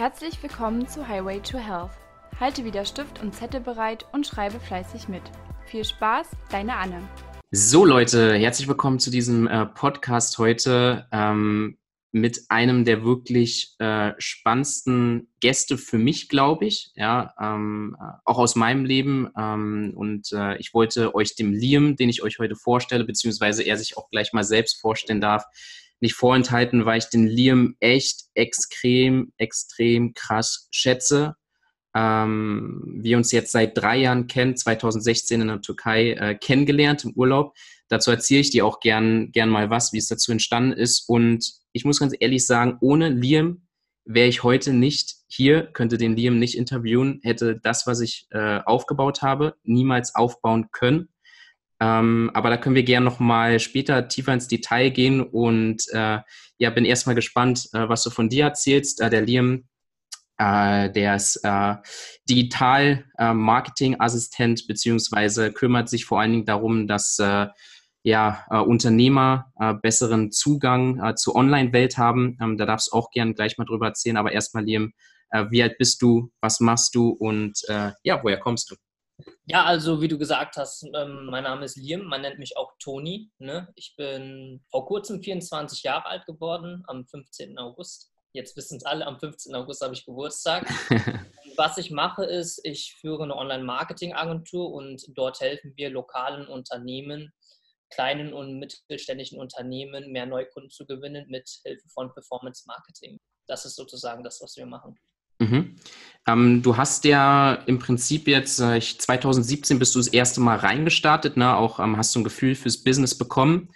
Herzlich willkommen zu Highway to Health. Halte wieder Stift und Zettel bereit und schreibe fleißig mit. Viel Spaß, deine Anne. So Leute, herzlich willkommen zu diesem äh, Podcast heute ähm, mit einem der wirklich äh, spannendsten Gäste für mich, glaube ich, ja, ähm, äh, auch aus meinem Leben. Ähm, und äh, ich wollte euch dem Liam, den ich euch heute vorstelle, beziehungsweise er sich auch gleich mal selbst vorstellen darf, nicht vorenthalten, weil ich den Liam echt extrem, extrem krass schätze. Ähm, wir uns jetzt seit drei Jahren kennen, 2016 in der Türkei äh, kennengelernt im Urlaub. Dazu erzähle ich dir auch gern, gern mal was, wie es dazu entstanden ist. Und ich muss ganz ehrlich sagen, ohne Liam wäre ich heute nicht hier, könnte den Liam nicht interviewen, hätte das, was ich äh, aufgebaut habe, niemals aufbauen können. Ähm, aber da können wir gerne nochmal später tiefer ins Detail gehen und äh, ja, bin erstmal gespannt, äh, was du von dir erzählst. Äh, der Liam, äh, der ist äh, Digital-Marketing-Assistent beziehungsweise kümmert sich vor allen Dingen darum, dass äh, ja, Unternehmer besseren Zugang zur Online-Welt haben. Ähm, da darfst du auch gerne gleich mal drüber erzählen. Aber erstmal, Liam, wie alt bist du? Was machst du? Und ja, woher kommst du? Ja, also wie du gesagt hast, ähm, mein Name ist Liam, man nennt mich auch Toni. Ne? Ich bin vor kurzem 24 Jahre alt geworden, am 15. August. Jetzt wissen es alle, am 15. August habe ich Geburtstag. Was ich mache, ist, ich führe eine Online-Marketing-Agentur und dort helfen wir lokalen Unternehmen, kleinen und mittelständischen Unternehmen mehr Neukunden zu gewinnen mit Hilfe von Performance Marketing. Das ist sozusagen das, was wir machen. Mhm. Ähm, du hast ja im Prinzip jetzt, äh, 2017 bist du das erste Mal reingestartet, ne? auch ähm, hast du ein Gefühl fürs Business bekommen.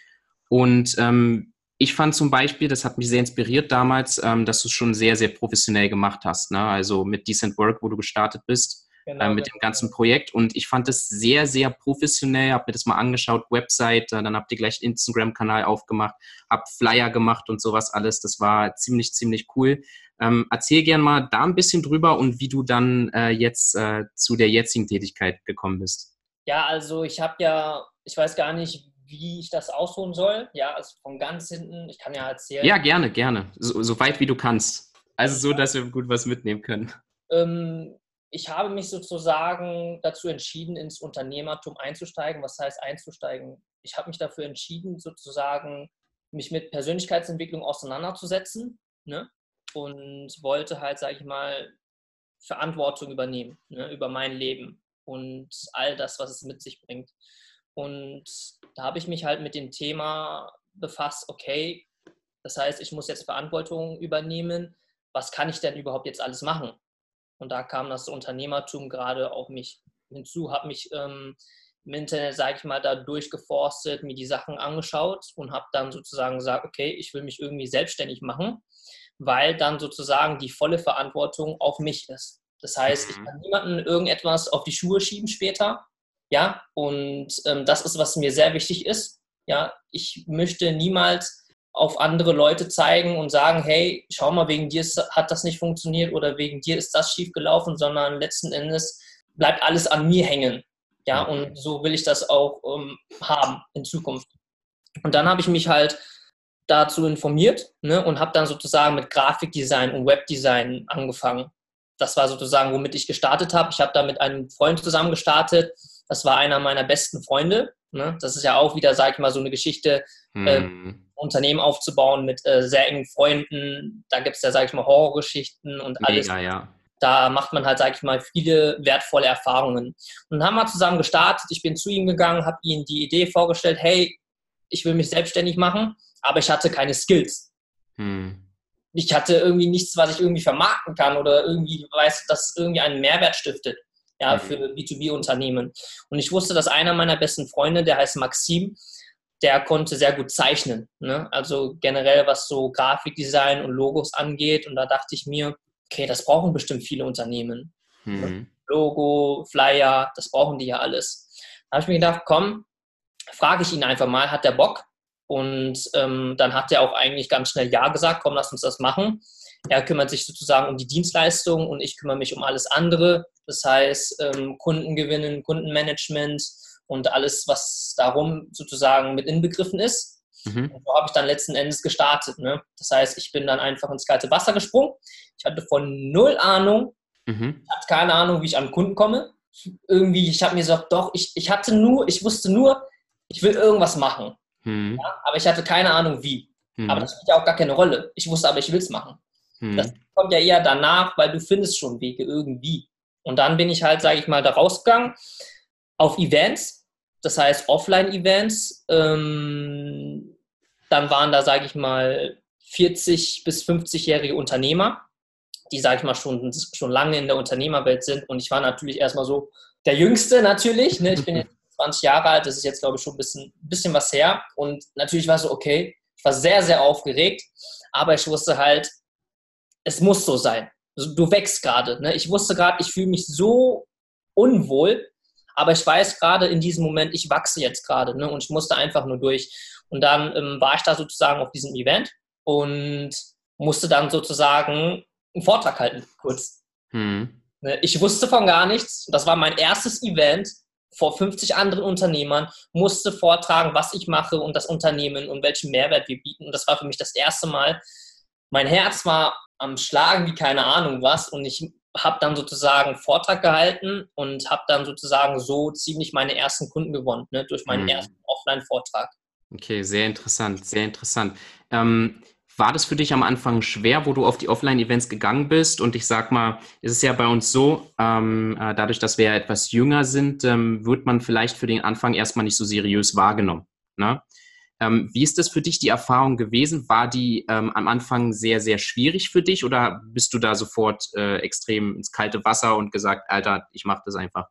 Und ähm, ich fand zum Beispiel, das hat mich sehr inspiriert damals, ähm, dass du es schon sehr, sehr professionell gemacht hast. Ne? Also mit Decent Work, wo du gestartet bist, genau, äh, mit dem ganzen Projekt. Und ich fand es sehr, sehr professionell, habe mir das mal angeschaut, Website, äh, dann habt ihr gleich einen Instagram-Kanal aufgemacht, habt Flyer gemacht und sowas alles. Das war ziemlich, ziemlich cool. Ähm, erzähl gern mal da ein bisschen drüber und wie du dann äh, jetzt äh, zu der jetzigen Tätigkeit gekommen bist. Ja, also ich habe ja, ich weiß gar nicht, wie ich das ausholen soll. Ja, also von ganz hinten, ich kann ja erzählen. Ja, gerne, gerne. So, so weit wie du kannst. Also so, dass wir gut was mitnehmen können. Ähm, ich habe mich sozusagen dazu entschieden, ins Unternehmertum einzusteigen. Was heißt einzusteigen? Ich habe mich dafür entschieden, sozusagen mich mit Persönlichkeitsentwicklung auseinanderzusetzen. Ne? Und wollte halt, sage ich mal, Verantwortung übernehmen ne, über mein Leben und all das, was es mit sich bringt. Und da habe ich mich halt mit dem Thema befasst, okay, das heißt, ich muss jetzt Verantwortung übernehmen. Was kann ich denn überhaupt jetzt alles machen? Und da kam das Unternehmertum gerade auf mich hinzu, habe mich ähm, im Internet, sage ich mal, da durchgeforstet, mir die Sachen angeschaut und habe dann sozusagen gesagt, okay, ich will mich irgendwie selbstständig machen weil dann sozusagen die volle Verantwortung auf mich ist. Das heißt, ich mhm. kann niemandem irgendetwas auf die Schuhe schieben später. Ja, und ähm, das ist, was mir sehr wichtig ist. Ja, ich möchte niemals auf andere Leute zeigen und sagen, hey, schau mal, wegen dir ist, hat das nicht funktioniert oder wegen dir ist das schief gelaufen, sondern letzten Endes bleibt alles an mir hängen. Ja, und so will ich das auch ähm, haben in Zukunft. Und dann habe ich mich halt dazu informiert ne, und habe dann sozusagen mit Grafikdesign und Webdesign angefangen. Das war sozusagen, womit ich gestartet habe. Ich habe da mit einem Freund zusammen gestartet. Das war einer meiner besten Freunde. Ne? Das ist ja auch wieder, sage ich mal, so eine Geschichte, hm. äh, Unternehmen aufzubauen mit äh, sehr engen Freunden. Da gibt es ja, sage ich mal, Horrorgeschichten und alles. Mega, ja. Da macht man halt, sage ich mal, viele wertvolle Erfahrungen. Und dann haben wir zusammen gestartet. Ich bin zu ihm gegangen, habe ihm die Idee vorgestellt, hey, ich will mich selbstständig machen aber ich hatte keine Skills. Hm. Ich hatte irgendwie nichts, was ich irgendwie vermarkten kann oder irgendwie weiß, dass irgendwie einen Mehrwert stiftet ja, hm. für B2B-Unternehmen. Und ich wusste, dass einer meiner besten Freunde, der heißt Maxim, der konnte sehr gut zeichnen. Ne? Also generell, was so Grafikdesign und Logos angeht. Und da dachte ich mir, okay, das brauchen bestimmt viele Unternehmen. Hm. Logo, Flyer, das brauchen die ja alles. Da habe ich mir gedacht, komm, frage ich ihn einfach mal, hat der Bock? Und ähm, dann hat er auch eigentlich ganz schnell Ja gesagt, komm, lass uns das machen. Er kümmert sich sozusagen um die Dienstleistung und ich kümmere mich um alles andere. Das heißt, ähm, Kundengewinnen, Kundenmanagement und alles, was darum sozusagen mit inbegriffen ist. Mhm. Und so habe ich dann letzten Endes gestartet. Ne? Das heißt, ich bin dann einfach ins kalte Wasser gesprungen. Ich hatte von null Ahnung, mhm. hatte keine Ahnung, wie ich an Kunden komme. Irgendwie, ich habe mir gesagt, doch, ich, ich hatte nur, ich wusste nur, ich will irgendwas machen. Mhm. Ja? Aber ich hatte keine Ahnung, wie. Mhm. Aber das spielt ja auch gar keine Rolle. Ich wusste aber, ich will es machen. Mhm. Das kommt ja eher danach, weil du findest schon Wege irgendwie. Und dann bin ich halt, sage ich mal, da rausgegangen auf Events, das heißt Offline-Events. Ähm, dann waren da, sage ich mal, 40 bis 50-jährige Unternehmer, die, sage ich mal, schon, schon lange in der Unternehmerwelt sind. Und ich war natürlich erstmal so der Jüngste natürlich. Ne? Ich bin jetzt 20 Jahre alt, das ist jetzt, glaube ich, schon ein bisschen, bisschen was her. Und natürlich war so, okay, ich war sehr, sehr aufgeregt, aber ich wusste halt, es muss so sein. Du wächst gerade. Ne? Ich wusste gerade, ich fühle mich so unwohl, aber ich weiß gerade in diesem Moment, ich wachse jetzt gerade ne? und ich musste einfach nur durch. Und dann ähm, war ich da sozusagen auf diesem Event und musste dann sozusagen einen Vortrag halten, kurz. Hm. Ne? Ich wusste von gar nichts. Das war mein erstes Event vor 50 anderen Unternehmern, musste vortragen, was ich mache und das Unternehmen und welchen Mehrwert wir bieten. Und das war für mich das erste Mal. Mein Herz war am Schlagen wie keine Ahnung was und ich habe dann sozusagen Vortrag gehalten und habe dann sozusagen so ziemlich meine ersten Kunden gewonnen, ne, durch meinen mhm. ersten Offline-Vortrag. Okay, sehr interessant, sehr interessant. Ähm, war das für dich am Anfang schwer, wo du auf die Offline-Events gegangen bist? Und ich sag mal, es ist ja bei uns so, ähm, äh, dadurch, dass wir etwas jünger sind, ähm, wird man vielleicht für den Anfang erstmal nicht so seriös wahrgenommen. Ne? Ähm, wie ist das für dich die Erfahrung gewesen? War die ähm, am Anfang sehr, sehr schwierig für dich oder bist du da sofort äh, extrem ins kalte Wasser und gesagt, Alter, ich mache das einfach?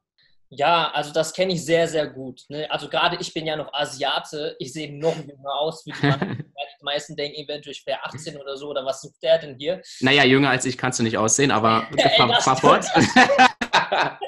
Ja, also das kenne ich sehr, sehr gut. Ne? Also gerade ich bin ja noch Asiate, ich sehe noch jünger aus, wie die, die meisten denken eventuell ich wäre 18 oder so, oder was sucht der denn hier? Naja, jünger als ich kannst du nicht aussehen, aber ey, fahr, fort.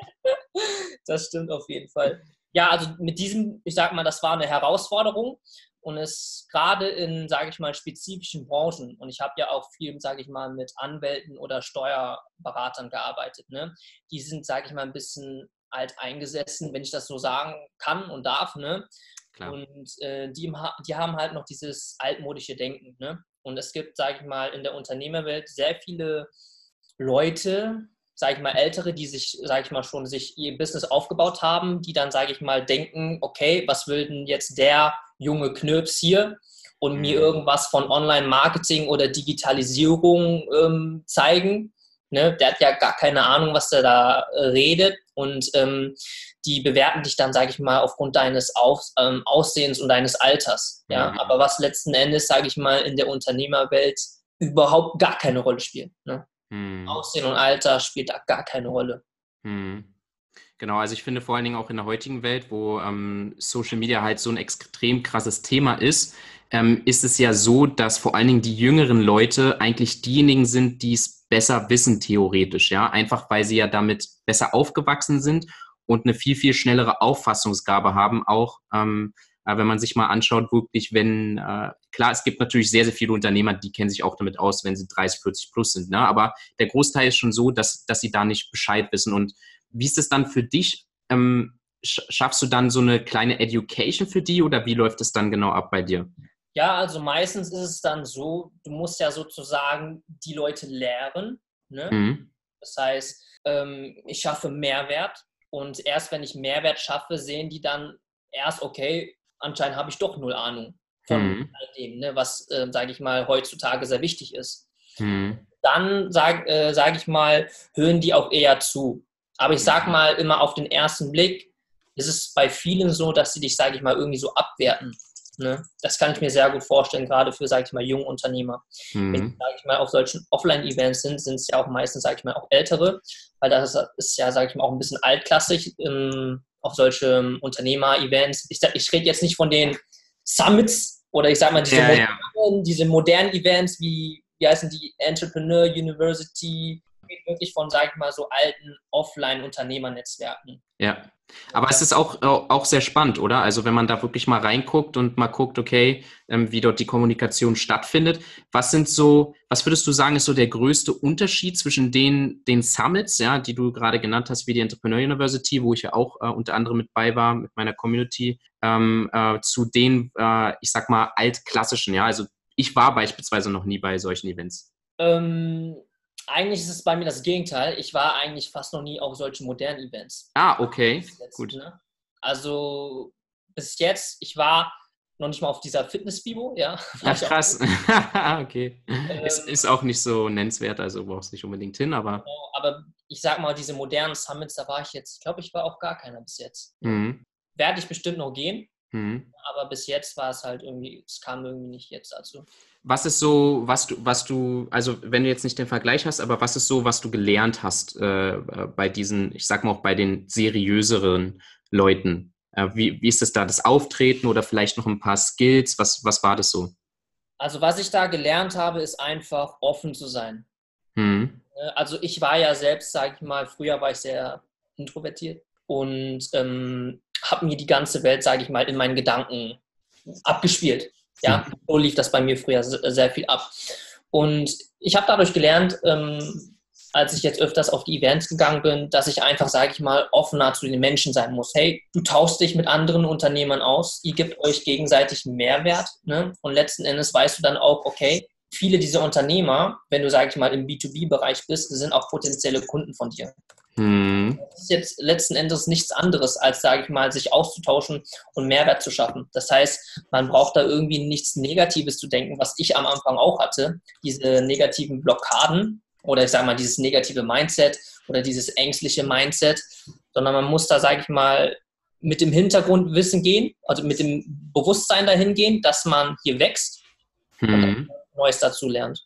das stimmt auf jeden Fall. Ja, also mit diesem, ich sag mal, das war eine Herausforderung und es gerade in, sage ich mal, spezifischen Branchen, und ich habe ja auch viel, sage ich mal, mit Anwälten oder Steuerberatern gearbeitet, ne? die sind, sage ich mal, ein bisschen alt eingesessen, wenn ich das so sagen kann und darf. Ne? Klar. Und äh, die, die haben halt noch dieses altmodische Denken. Ne? Und es gibt, sage ich mal, in der Unternehmerwelt sehr viele Leute, sage ich mal, Ältere, die sich, sage ich mal, schon sich ihr Business aufgebaut haben, die dann, sage ich mal, denken, okay, was will denn jetzt der junge Knirps hier und mir mhm. irgendwas von Online-Marketing oder Digitalisierung ähm, zeigen? Ne? Der hat ja gar keine Ahnung, was der da äh, redet und ähm, die bewerten dich dann, sage ich mal, aufgrund deines Auf, ähm, Aussehens und deines Alters. Ja? Mhm. Aber was letzten Endes, sage ich mal, in der Unternehmerwelt überhaupt gar keine Rolle spielt. Ne? Hm. Aussehen und Alter spielt da gar keine Rolle. Hm. Genau, also ich finde vor allen Dingen auch in der heutigen Welt, wo ähm, Social Media halt so ein extrem krasses Thema ist, ähm, ist es ja so, dass vor allen Dingen die jüngeren Leute eigentlich diejenigen sind, die es besser wissen, theoretisch, ja, einfach weil sie ja damit besser aufgewachsen sind und eine viel, viel schnellere Auffassungsgabe haben, auch ähm, äh, wenn man sich mal anschaut, wirklich, wenn, äh, klar, es gibt natürlich sehr, sehr viele Unternehmer, die kennen sich auch damit aus, wenn sie 30, 40 plus sind, ne? aber der Großteil ist schon so, dass, dass sie da nicht Bescheid wissen. Und wie ist es dann für dich? Ähm, schaffst du dann so eine kleine Education für die oder wie läuft es dann genau ab bei dir? Ja, also meistens ist es dann so, du musst ja sozusagen die Leute lehren. Ne? Mhm. Das heißt, ähm, ich schaffe Mehrwert und erst wenn ich Mehrwert schaffe, sehen die dann erst, okay, anscheinend habe ich doch null Ahnung von mhm. dem, ne, was, äh, sage ich mal, heutzutage sehr wichtig ist. Mhm. Dann sage äh, sag ich mal, hören die auch eher zu. Aber ich sage mal immer auf den ersten Blick, ist es bei vielen so, dass sie dich, sage ich mal, irgendwie so abwerten. Ne? Das kann ich mir sehr gut vorstellen, gerade für, sage ich mal, junge Unternehmer. Mhm. Wenn, sage ich mal, auf solchen Offline-Events sind, sind es ja auch meistens, sage ich mal, auch ältere, weil das ist ja, sage ich mal, auch ein bisschen altklassig. Ähm, auf solche ähm, Unternehmer-Events. Ich, ich rede jetzt nicht von den Summits oder ich sage mal diese, ja, modernen, ja. diese modernen Events wie, wie heißen die, Entrepreneur University Wirklich von, sag ich mal, so alten Offline-Unternehmernetzwerken. Ja. Aber es ist auch, auch sehr spannend, oder? Also wenn man da wirklich mal reinguckt und mal guckt, okay, ähm, wie dort die Kommunikation stattfindet. Was sind so, was würdest du sagen, ist so der größte Unterschied zwischen den, den Summits, ja, die du gerade genannt hast, wie die Entrepreneur University, wo ich ja auch äh, unter anderem mit bei war, mit meiner Community, ähm, äh, zu den, äh, ich sag mal, altklassischen, ja? Also ich war beispielsweise noch nie bei solchen Events. Ähm, eigentlich ist es bei mir das Gegenteil. Ich war eigentlich fast noch nie auf solchen modernen Events. Ah, okay. Jetzt, Gut. Ne? Also bis jetzt, ich war noch nicht mal auf dieser Fitness-Bibo, ja. Ach, krass. okay. Ähm, ist, ist auch nicht so nennenswert, also brauchst nicht unbedingt hin, aber. Genau, aber ich sag mal, diese modernen Summits, da war ich jetzt, ich glaube, ich war auch gar keiner bis jetzt. Mhm. Werde ich bestimmt noch gehen, mhm. aber bis jetzt war es halt irgendwie, es kam irgendwie nicht jetzt dazu was ist so, was du, was du, also wenn du jetzt nicht den Vergleich hast, aber was ist so, was du gelernt hast äh, äh bei diesen, ich sag mal auch bei den seriöseren Leuten? Äh, wie, wie ist das da, das Auftreten oder vielleicht noch ein paar Skills? Was, was war das so? Also was ich da gelernt habe, ist einfach offen zu sein. Hm. Ne, also ich war ja selbst, sage ich mal, früher war ich sehr introvertiert und ähm, habe mir die ganze Welt, sage ich mal, in meinen Gedanken abgespielt. Ja, so lief das bei mir früher sehr viel ab. Und ich habe dadurch gelernt, ähm, als ich jetzt öfters auf die Events gegangen bin, dass ich einfach, sage ich mal, offener zu den Menschen sein muss. Hey, du tauschst dich mit anderen Unternehmern aus, ihr gebt euch gegenseitig Mehrwert. Ne? Und letzten Endes weißt du dann auch, okay, viele dieser Unternehmer, wenn du, sage ich mal, im B2B-Bereich bist, sind auch potenzielle Kunden von dir. Hm. Das ist jetzt letzten Endes nichts anderes, als, sage ich mal, sich auszutauschen und Mehrwert zu schaffen. Das heißt, man braucht da irgendwie nichts Negatives zu denken, was ich am Anfang auch hatte, diese negativen Blockaden oder ich sage mal dieses negative Mindset oder dieses ängstliche Mindset, sondern man muss da, sage ich mal, mit dem Hintergrundwissen gehen, also mit dem Bewusstsein dahin gehen, dass man hier wächst hm. und Neues dazu lernt.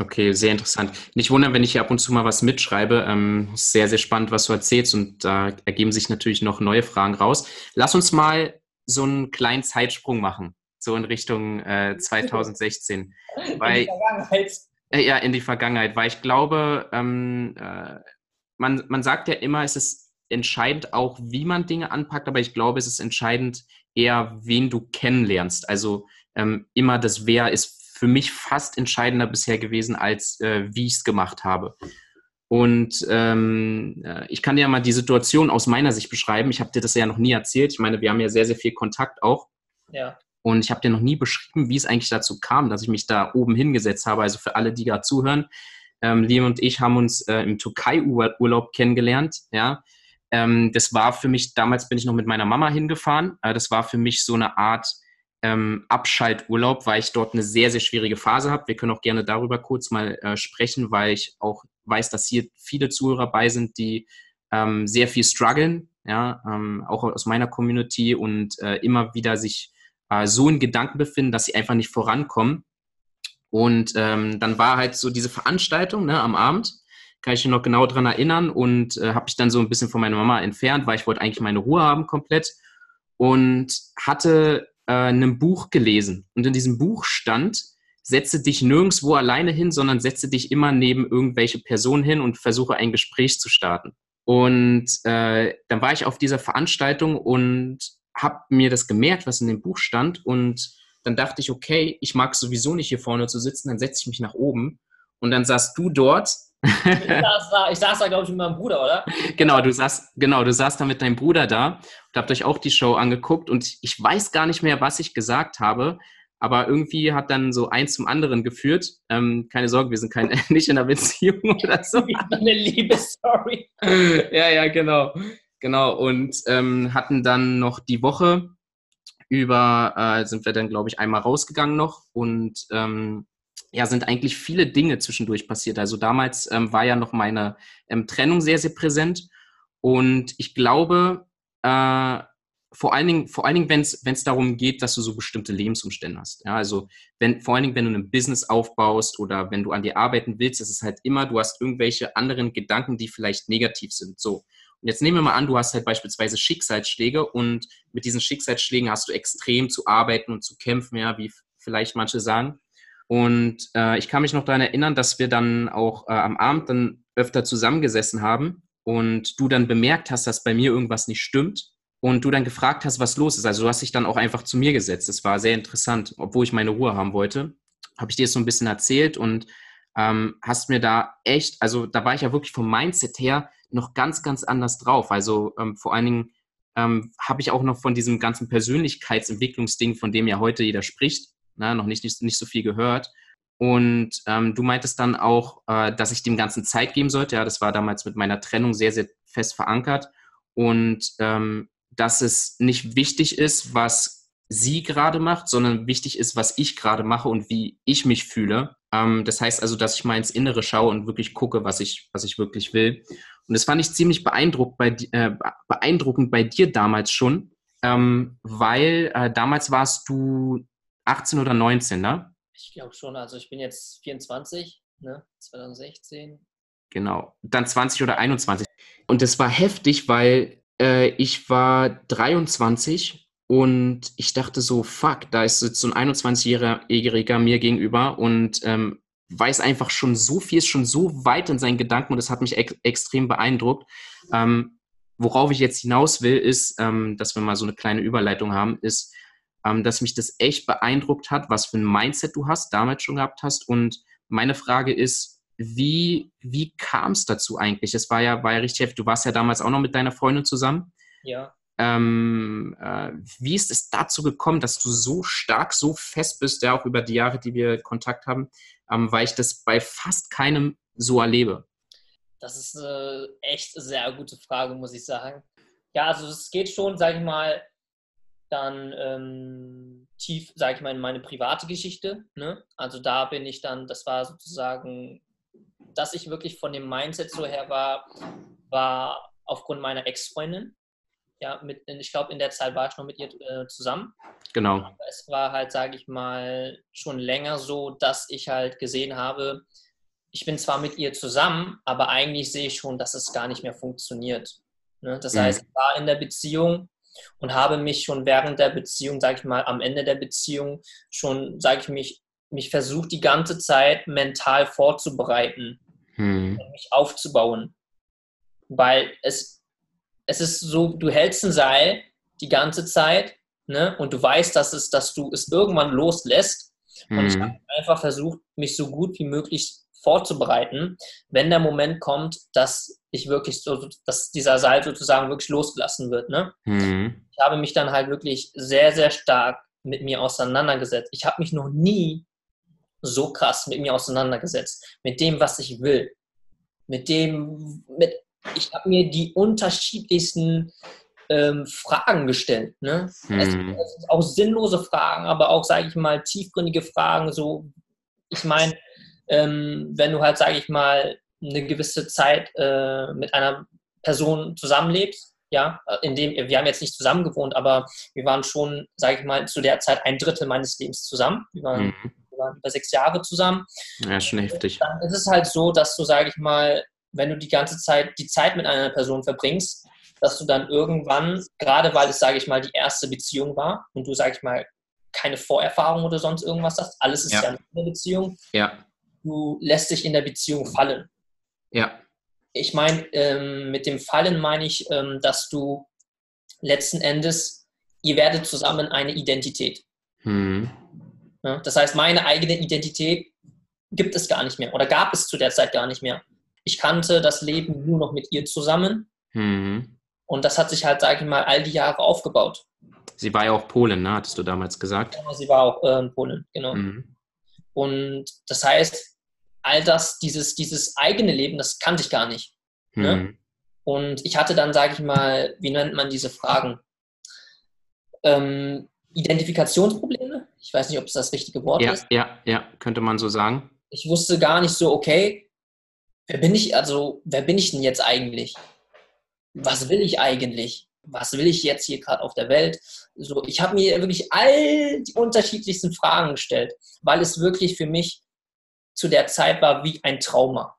Okay, sehr interessant. Nicht wundern, wenn ich hier ab und zu mal was mitschreibe. Ähm, sehr, sehr spannend, was du erzählst und da ergeben sich natürlich noch neue Fragen raus. Lass uns mal so einen kleinen Zeitsprung machen, so in Richtung äh, 2016. weil, in die Vergangenheit. Äh, ja, in die Vergangenheit, weil ich glaube, ähm, äh, man, man sagt ja immer, es ist entscheidend auch, wie man Dinge anpackt, aber ich glaube, es ist entscheidend eher, wen du kennenlernst. Also ähm, immer das Wer ist für mich fast entscheidender bisher gewesen, als äh, wie ich es gemacht habe. Und ähm, äh, ich kann dir mal die Situation aus meiner Sicht beschreiben. Ich habe dir das ja noch nie erzählt. Ich meine, wir haben ja sehr, sehr viel Kontakt auch. Ja. Und ich habe dir noch nie beschrieben, wie es eigentlich dazu kam, dass ich mich da oben hingesetzt habe. Also für alle, die gerade zuhören, ähm, Liam und ich haben uns äh, im Türkei-Urlaub kennengelernt. Ja, ähm, das war für mich, damals bin ich noch mit meiner Mama hingefahren. Äh, das war für mich so eine Art ähm, Abschalturlaub, weil ich dort eine sehr, sehr schwierige Phase habe. Wir können auch gerne darüber kurz mal äh, sprechen, weil ich auch weiß, dass hier viele Zuhörer bei sind, die ähm, sehr viel strugglen, ja, ähm, auch aus meiner Community und äh, immer wieder sich äh, so in Gedanken befinden, dass sie einfach nicht vorankommen. Und ähm, dann war halt so diese Veranstaltung ne, am Abend, kann ich mich noch genau dran erinnern und äh, habe mich dann so ein bisschen von meiner Mama entfernt, weil ich wollte eigentlich meine Ruhe haben komplett und hatte äh, einem Buch gelesen. Und in diesem Buch stand, setze dich nirgendwo alleine hin, sondern setze dich immer neben irgendwelche Personen hin und versuche ein Gespräch zu starten. Und äh, dann war ich auf dieser Veranstaltung und habe mir das gemerkt, was in dem Buch stand. Und dann dachte ich, okay, ich mag sowieso nicht hier vorne zu sitzen, dann setze ich mich nach oben. Und dann saßt du dort ich saß da, ich saß da glaube ich, mit meinem Bruder, oder? Genau, du saßt, genau, du saßt da mit deinem Bruder da und habt euch auch die Show angeguckt und ich weiß gar nicht mehr, was ich gesagt habe, aber irgendwie hat dann so eins zum anderen geführt. Ähm, keine Sorge, wir sind kein, nicht in einer Beziehung oder so. Eine Liebesstory. ja, ja, genau. Genau, und ähm, hatten dann noch die Woche über, äh, sind wir dann, glaube ich, einmal rausgegangen noch und ähm, ja, sind eigentlich viele Dinge zwischendurch passiert. Also damals ähm, war ja noch meine ähm, Trennung sehr, sehr präsent. Und ich glaube, äh, vor allen Dingen, vor allen Dingen, wenn es darum geht, dass du so bestimmte Lebensumstände hast. Ja, also wenn, vor allen Dingen, wenn du ein Business aufbaust oder wenn du an dir arbeiten willst, ist es halt immer, du hast irgendwelche anderen Gedanken, die vielleicht negativ sind. So. Und jetzt nehmen wir mal an, du hast halt beispielsweise Schicksalsschläge und mit diesen Schicksalsschlägen hast du extrem zu arbeiten und zu kämpfen, ja, wie vielleicht manche sagen. Und äh, ich kann mich noch daran erinnern, dass wir dann auch äh, am Abend dann öfter zusammengesessen haben und du dann bemerkt hast, dass bei mir irgendwas nicht stimmt und du dann gefragt hast, was los ist. Also du hast dich dann auch einfach zu mir gesetzt. Das war sehr interessant, obwohl ich meine Ruhe haben wollte. Habe ich dir so ein bisschen erzählt und ähm, hast mir da echt, also da war ich ja wirklich vom Mindset her noch ganz, ganz anders drauf. Also ähm, vor allen Dingen ähm, habe ich auch noch von diesem ganzen Persönlichkeitsentwicklungsding, von dem ja heute jeder spricht, na, noch nicht, nicht, nicht so viel gehört. Und ähm, du meintest dann auch, äh, dass ich dem Ganzen Zeit geben sollte. Ja, das war damals mit meiner Trennung sehr, sehr fest verankert. Und ähm, dass es nicht wichtig ist, was sie gerade macht, sondern wichtig ist, was ich gerade mache und wie ich mich fühle. Ähm, das heißt also, dass ich mal ins Innere schaue und wirklich gucke, was ich, was ich wirklich will. Und das fand ich ziemlich beeindruckt bei, äh, beeindruckend bei dir damals schon, ähm, weil äh, damals warst du 18 oder 19, ne? Ich glaube schon. Also ich bin jetzt 24, ne? 2016. Genau. Dann 20 oder 21. Und das war heftig, weil äh, ich war 23 und ich dachte so, fuck, da ist jetzt so ein 21-Jähriger mir gegenüber und ähm, weiß einfach schon so viel, ist schon so weit in seinen Gedanken und das hat mich ex extrem beeindruckt. Ähm, worauf ich jetzt hinaus will, ist, ähm, dass wir mal so eine kleine Überleitung haben, ist, ähm, dass mich das echt beeindruckt hat, was für ein Mindset du hast, damals schon gehabt hast. Und meine Frage ist, wie, wie kam es dazu eigentlich? Es war ja, war ja richtig heftig. Du warst ja damals auch noch mit deiner Freundin zusammen. Ja. Ähm, äh, wie ist es dazu gekommen, dass du so stark, so fest bist, ja auch über die Jahre, die wir Kontakt haben, ähm, weil ich das bei fast keinem so erlebe? Das ist eine echt sehr gute Frage, muss ich sagen. Ja, also es geht schon, sage ich mal, dann ähm, tief, sage ich mal, in meine private Geschichte. Ne? Also da bin ich dann, das war sozusagen, dass ich wirklich von dem Mindset so her war, war aufgrund meiner Ex-Freundin ja, mit, ich glaube, in der Zeit war ich noch mit ihr äh, zusammen. Genau. Aber es war halt, sage ich mal, schon länger so, dass ich halt gesehen habe, ich bin zwar mit ihr zusammen, aber eigentlich sehe ich schon, dass es gar nicht mehr funktioniert. Ne? Das mhm. heißt, ich war in der Beziehung und habe mich schon während der Beziehung, sage ich mal, am Ende der Beziehung schon, sage ich mich, mich versucht, die ganze Zeit mental vorzubereiten, mhm. mich aufzubauen. Weil es es ist so, du hältst ein Seil die ganze Zeit ne, und du weißt, dass, es, dass du es irgendwann loslässt. Und ich mhm. habe einfach versucht, mich so gut wie möglich vorzubereiten, wenn der Moment kommt, dass ich wirklich so, dass dieser Seil sozusagen wirklich losgelassen wird. Ne? Mhm. Ich habe mich dann halt wirklich sehr, sehr stark mit mir auseinandergesetzt. Ich habe mich noch nie so krass mit mir auseinandergesetzt, mit dem, was ich will, mit dem, mit ich habe mir die unterschiedlichsten ähm, Fragen gestellt. Ne? Hm. Es, es auch sinnlose Fragen, aber auch, sage ich mal, tiefgründige Fragen. So, ich meine, ähm, wenn du halt, sage ich mal, eine gewisse Zeit äh, mit einer Person zusammenlebst, ja, in dem wir haben jetzt nicht zusammen gewohnt, aber wir waren schon, sage ich mal, zu der Zeit ein Drittel meines Lebens zusammen. Wir waren, mhm. wir waren über sechs Jahre zusammen. Ja, schon heftig. Dann ist es halt so, dass du, sage ich mal, wenn du die ganze Zeit die Zeit mit einer Person verbringst, dass du dann irgendwann, gerade weil es, sage ich mal, die erste Beziehung war und du, sage ich mal, keine Vorerfahrung oder sonst irgendwas hast, alles ist ja, ja eine Beziehung, ja. Du lässt dich in der Beziehung fallen. Ja. Ich meine, ähm, mit dem Fallen meine ich, ähm, dass du letzten Endes, ihr werdet zusammen eine Identität. Hm. Ja, das heißt, meine eigene Identität gibt es gar nicht mehr oder gab es zu der Zeit gar nicht mehr ich kannte das Leben nur noch mit ihr zusammen. Mhm. Und das hat sich halt, sage ich mal, all die Jahre aufgebaut. Sie war ja auch Polin, ne? hattest du damals gesagt? Ja, sie war auch äh, Polin, genau. Mhm. Und das heißt, all das, dieses, dieses eigene Leben, das kannte ich gar nicht. Mhm. Ne? Und ich hatte dann, sage ich mal, wie nennt man diese Fragen? Ähm, Identifikationsprobleme. Ich weiß nicht, ob es das richtige Wort ja, ist. Ja, ja, könnte man so sagen. Ich wusste gar nicht so, okay, wer bin ich, also, wer bin ich denn jetzt eigentlich? Was will ich eigentlich? Was will ich jetzt hier gerade auf der Welt? So, ich habe mir wirklich all die unterschiedlichsten Fragen gestellt, weil es wirklich für mich zu der Zeit war wie ein Trauma.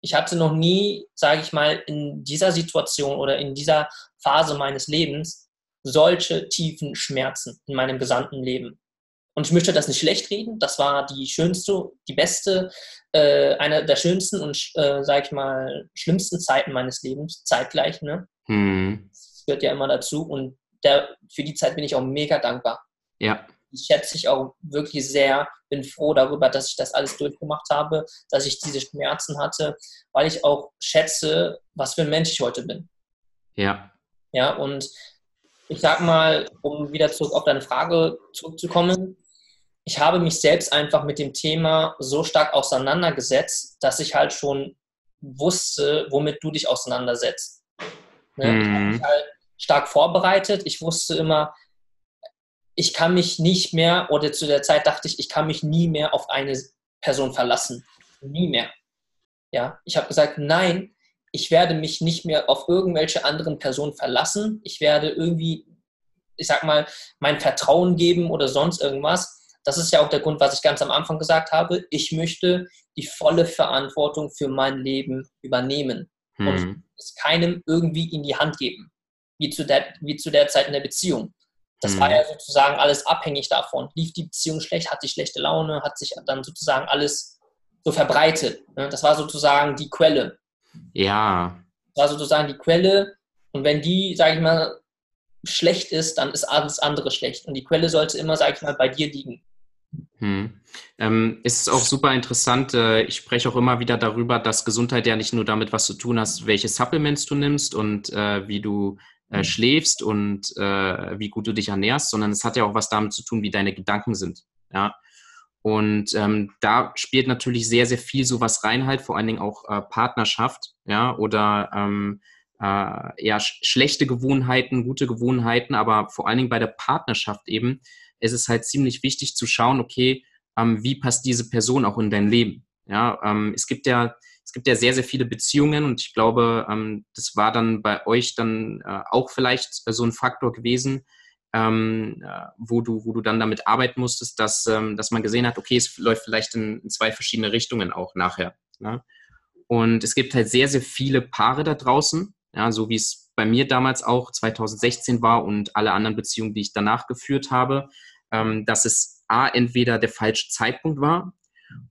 Ich hatte noch nie, sage ich mal, in dieser Situation oder in dieser Phase meines Lebens solche tiefen Schmerzen in meinem gesamten Leben. Und ich möchte das nicht schlecht reden. Das war die schönste, die beste, äh, eine der schönsten und, äh, sag ich mal, schlimmsten Zeiten meines Lebens, zeitgleich. Ne? Hm. Das gehört ja immer dazu. Und der, für die Zeit bin ich auch mega dankbar. Ja. Schätze ich auch wirklich sehr. Bin froh darüber, dass ich das alles durchgemacht habe, dass ich diese Schmerzen hatte, weil ich auch schätze, was für ein Mensch ich heute bin. Ja. Ja, und ich sag mal, um wieder zurück auf deine Frage zurückzukommen, ich habe mich selbst einfach mit dem Thema so stark auseinandergesetzt, dass ich halt schon wusste, womit du dich auseinandersetzt. Ne? Mhm. Ich habe mich halt stark vorbereitet. Ich wusste immer, ich kann mich nicht mehr, oder zu der Zeit dachte ich, ich kann mich nie mehr auf eine Person verlassen. Nie mehr. Ja, ich habe gesagt, nein, ich werde mich nicht mehr auf irgendwelche anderen Personen verlassen. Ich werde irgendwie, ich sag mal, mein Vertrauen geben oder sonst irgendwas. Das ist ja auch der Grund, was ich ganz am Anfang gesagt habe. Ich möchte die volle Verantwortung für mein Leben übernehmen mhm. und es keinem irgendwie in die Hand geben, wie zu der, wie zu der Zeit in der Beziehung. Das mhm. war ja sozusagen alles abhängig davon. Lief die Beziehung schlecht, hatte ich schlechte Laune, hat sich dann sozusagen alles so verbreitet. Ne? Das war sozusagen die Quelle. Ja. Das war sozusagen die Quelle. Und wenn die, sage ich mal, schlecht ist, dann ist alles andere schlecht. Und die Quelle sollte immer, sage ich mal, bei dir liegen. Hm. Ähm, ist auch super interessant. Äh, ich spreche auch immer wieder darüber, dass Gesundheit ja nicht nur damit was zu tun hast, welche Supplements du nimmst und äh, wie du äh, hm. schläfst und äh, wie gut du dich ernährst, sondern es hat ja auch was damit zu tun, wie deine Gedanken sind. Ja. Und ähm, da spielt natürlich sehr, sehr viel sowas rein, halt, vor allen Dingen auch äh, Partnerschaft, ja, oder ähm, äh, ja, sch schlechte Gewohnheiten, gute Gewohnheiten, aber vor allen Dingen bei der Partnerschaft eben ist es halt ziemlich wichtig zu schauen, okay, ähm, wie passt diese Person auch in dein Leben? Ja, ähm, es gibt ja, es gibt ja sehr, sehr viele Beziehungen und ich glaube, ähm, das war dann bei euch dann äh, auch vielleicht so ein Faktor gewesen, ähm, äh, wo du, wo du dann damit arbeiten musstest, dass, ähm, dass man gesehen hat, okay, es läuft vielleicht in, in zwei verschiedene Richtungen auch nachher. Ne? Und es gibt halt sehr, sehr viele Paare da draußen, ja, so wie es bei mir damals auch 2016 war und alle anderen Beziehungen, die ich danach geführt habe, ähm, dass es A, entweder der falsche Zeitpunkt war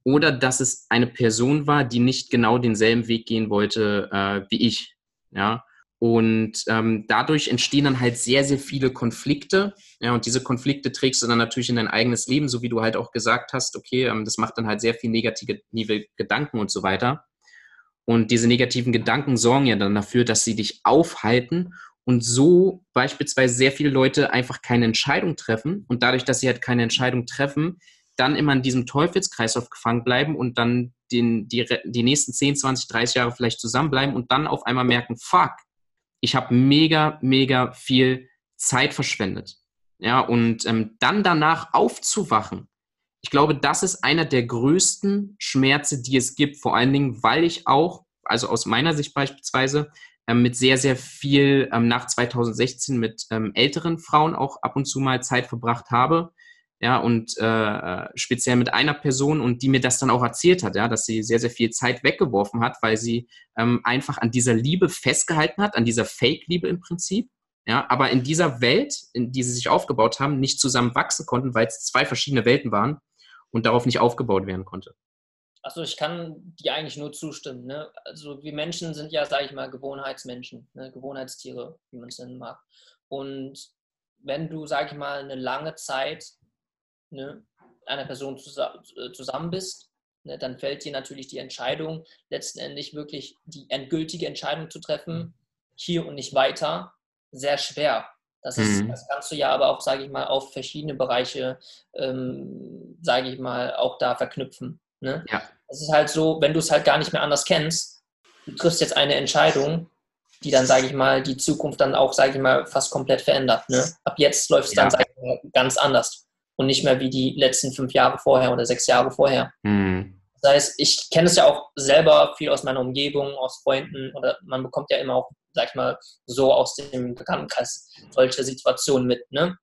oder dass es eine Person war, die nicht genau denselben Weg gehen wollte äh, wie ich. Ja. Und ähm, dadurch entstehen dann halt sehr, sehr viele Konflikte. Ja, und diese Konflikte trägst du dann natürlich in dein eigenes Leben, so wie du halt auch gesagt hast, okay, ähm, das macht dann halt sehr viel negative Gedanken und so weiter. Und diese negativen Gedanken sorgen ja dann dafür, dass sie dich aufhalten und so beispielsweise sehr viele Leute einfach keine Entscheidung treffen und dadurch, dass sie halt keine Entscheidung treffen, dann immer in diesem Teufelskreislauf gefangen bleiben und dann den, die, die nächsten 10, 20, 30 Jahre vielleicht zusammenbleiben und dann auf einmal merken, fuck, ich habe mega, mega viel Zeit verschwendet. Ja, und ähm, dann danach aufzuwachen, ich glaube, das ist einer der größten Schmerze, die es gibt, vor allen Dingen, weil ich auch, also aus meiner Sicht beispielsweise, ähm, mit sehr, sehr viel ähm, nach 2016 mit ähm, älteren Frauen auch ab und zu mal Zeit verbracht habe. Ja, und äh, speziell mit einer Person und die mir das dann auch erzählt hat, ja, dass sie sehr, sehr viel Zeit weggeworfen hat, weil sie ähm, einfach an dieser Liebe festgehalten hat, an dieser Fake-Liebe im Prinzip. Ja, aber in dieser Welt, in die sie sich aufgebaut haben, nicht zusammen wachsen konnten, weil es zwei verschiedene Welten waren und darauf nicht aufgebaut werden konnte. Also ich kann dir eigentlich nur zustimmen. Ne? Also wir Menschen sind ja, sage ich mal, Gewohnheitsmenschen, ne? Gewohnheitstiere, wie man es nennen mag. Und wenn du, sage ich mal, eine lange Zeit ne, einer Person äh, zusammen bist, ne, dann fällt dir natürlich die Entscheidung, letztendlich wirklich die endgültige Entscheidung zu treffen, mhm. hier und nicht weiter, sehr schwer. Das, ist, mhm. das kannst du ja aber auch, sage ich mal, auf verschiedene Bereiche, ähm, sage ich mal, auch da verknüpfen. Ne? Ja. Es ist halt so, wenn du es halt gar nicht mehr anders kennst, du triffst jetzt eine Entscheidung, die dann, sage ich mal, die Zukunft dann auch, sage ich mal, fast komplett verändert. Ne? Ab jetzt läuft es ja. dann, sage ich mal, ganz anders und nicht mehr wie die letzten fünf Jahre vorher oder sechs Jahre vorher. Mhm. Das heißt, ich kenne es ja auch selber viel aus meiner Umgebung, aus Freunden oder man bekommt ja immer auch, sag ich mal, so aus dem Bekanntenkreis solche Situationen mit. Ne?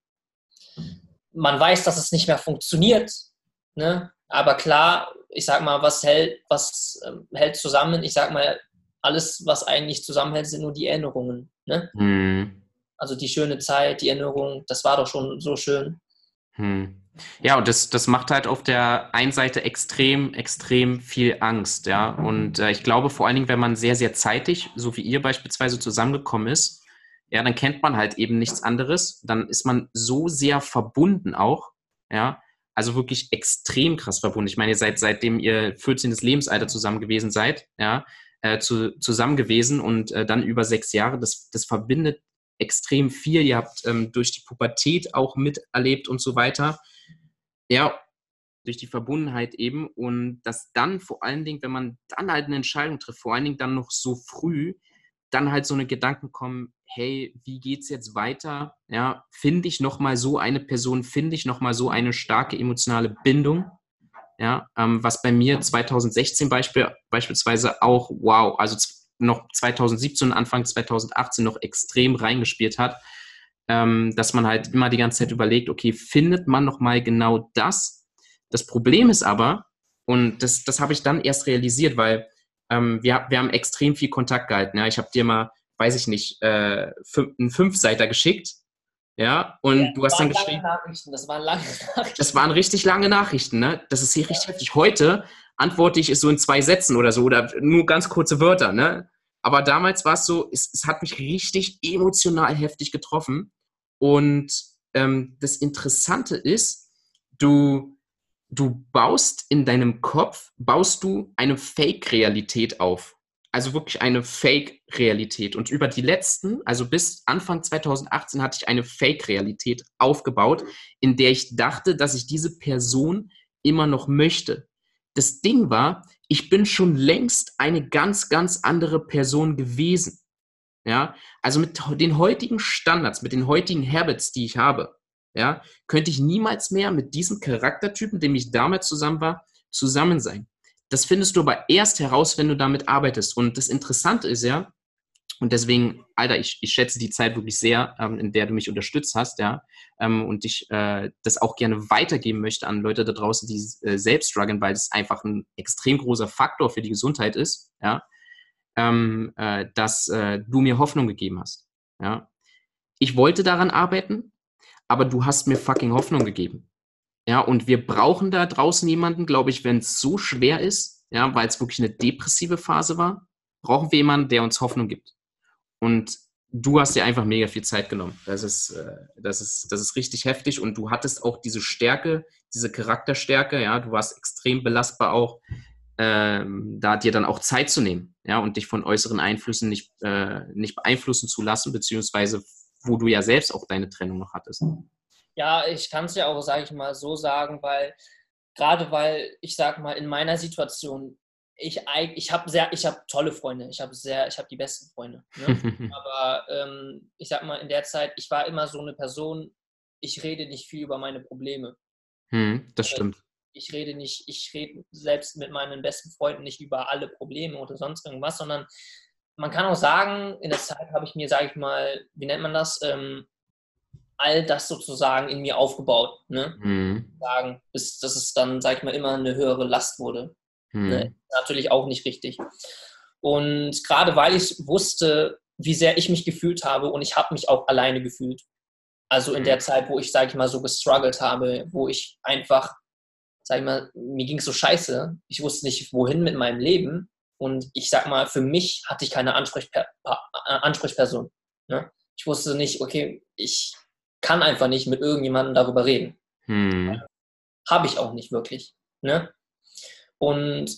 Man weiß, dass es nicht mehr funktioniert, ne? aber klar, ich sag mal, was hält, was ähm, hält zusammen? Ich sag mal, alles, was eigentlich zusammenhält, sind nur die Erinnerungen. Ne? Mhm. Also die schöne Zeit, die Erinnerung, das war doch schon so schön. Hm. Ja, und das, das macht halt auf der einen Seite extrem, extrem viel Angst, ja. Und äh, ich glaube vor allen Dingen, wenn man sehr, sehr zeitig, so wie ihr beispielsweise zusammengekommen ist, ja, dann kennt man halt eben nichts anderes. Dann ist man so sehr verbunden auch, ja. Also wirklich extrem krass verbunden. Ich meine, ihr seid seitdem ihr 14. Lebensalter zusammen gewesen seid, ja, äh, zu, zusammen gewesen und äh, dann über sechs Jahre. Das, das verbindet extrem viel. Ihr habt ähm, durch die Pubertät auch miterlebt und so weiter. Ja, durch die Verbundenheit eben. Und das dann vor allen Dingen, wenn man dann halt eine Entscheidung trifft, vor allen Dingen dann noch so früh, dann halt so eine Gedanken kommen, hey, wie geht's jetzt weiter? Ja, finde ich nochmal so eine Person, finde ich nochmal so eine starke emotionale Bindung? Ja, ähm, was bei mir 2016 Beispiel, beispielsweise auch, wow, also noch 2017 und Anfang 2018 noch extrem reingespielt hat, ähm, dass man halt immer die ganze Zeit überlegt, okay, findet man nochmal genau das? Das Problem ist aber, und das, das habe ich dann erst realisiert, weil ähm, wir, wir haben extrem viel Kontakt gehalten. Ja? Ich habe dir mal, weiß ich nicht, äh, fünf, einen Fünfseiter geschickt. Ja, und ja, du hast dann geschrieben. Nachrichten, das waren lange Nachrichten. Das waren richtig lange Nachrichten, ne? Das ist hier ja. richtig heftig. Heute antworte ich es so in zwei Sätzen oder so oder nur ganz kurze Wörter, ne? Aber damals war es so, es, es hat mich richtig emotional heftig getroffen. Und ähm, das Interessante ist, du, du baust in deinem Kopf, baust du eine Fake-Realität auf. Also wirklich eine Fake-Realität. Und über die letzten, also bis Anfang 2018 hatte ich eine Fake-Realität aufgebaut, in der ich dachte, dass ich diese Person immer noch möchte. Das Ding war, ich bin schon längst eine ganz, ganz andere Person gewesen. Ja, also mit den heutigen Standards, mit den heutigen Habits, die ich habe, ja, könnte ich niemals mehr mit diesem Charaktertypen, dem ich damals zusammen war, zusammen sein. Das findest du aber erst heraus, wenn du damit arbeitest. Und das Interessante ist ja, und deswegen, Alter, ich, ich schätze die Zeit wirklich sehr, ähm, in der du mich unterstützt hast, ja, ähm, und ich äh, das auch gerne weitergeben möchte an Leute da draußen, die äh, selbst strugglen, weil das einfach ein extrem großer Faktor für die Gesundheit ist, ja ähm, äh, dass äh, du mir Hoffnung gegeben hast. Ja? Ich wollte daran arbeiten, aber du hast mir fucking Hoffnung gegeben. Ja, und wir brauchen da draußen jemanden, glaube ich, wenn es so schwer ist, ja, weil es wirklich eine depressive Phase war, brauchen wir jemanden, der uns Hoffnung gibt. Und du hast dir einfach mega viel Zeit genommen. Das ist, äh, das ist, das ist richtig heftig und du hattest auch diese Stärke, diese Charakterstärke, ja, du warst extrem belastbar auch ähm, da dir dann auch Zeit zu nehmen, ja, und dich von äußeren Einflüssen nicht, äh, nicht beeinflussen zu lassen, beziehungsweise wo du ja selbst auch deine Trennung noch hattest. Ja, ich kann es ja auch, sage ich mal, so sagen, weil gerade weil ich sag mal in meiner Situation ich ich habe sehr ich habe tolle Freunde ich habe sehr ich habe die besten Freunde ne? aber ähm, ich sag mal in der Zeit ich war immer so eine Person ich rede nicht viel über meine Probleme hm, das stimmt ich rede nicht, ich rede selbst mit meinen besten Freunden nicht über alle Probleme oder sonst irgendwas, sondern man kann auch sagen, in der Zeit habe ich mir, sage ich mal, wie nennt man das, ähm, all das sozusagen in mir aufgebaut. Ne? Mhm. Sagen, bis dass es dann, sage ich mal, immer eine höhere Last wurde. Mhm. Ne? Natürlich auch nicht richtig. Und gerade weil ich wusste, wie sehr ich mich gefühlt habe und ich habe mich auch alleine gefühlt. Also in der mhm. Zeit, wo ich, sage ich mal, so gestruggelt habe, wo ich einfach sag ich mal, mir ging es so scheiße. Ich wusste nicht, wohin mit meinem Leben. Und ich sag mal, für mich hatte ich keine Ansprechper äh, Ansprechperson. Ne? Ich wusste nicht, okay, ich kann einfach nicht mit irgendjemandem darüber reden. Hm. Habe ich auch nicht wirklich. Ne? Und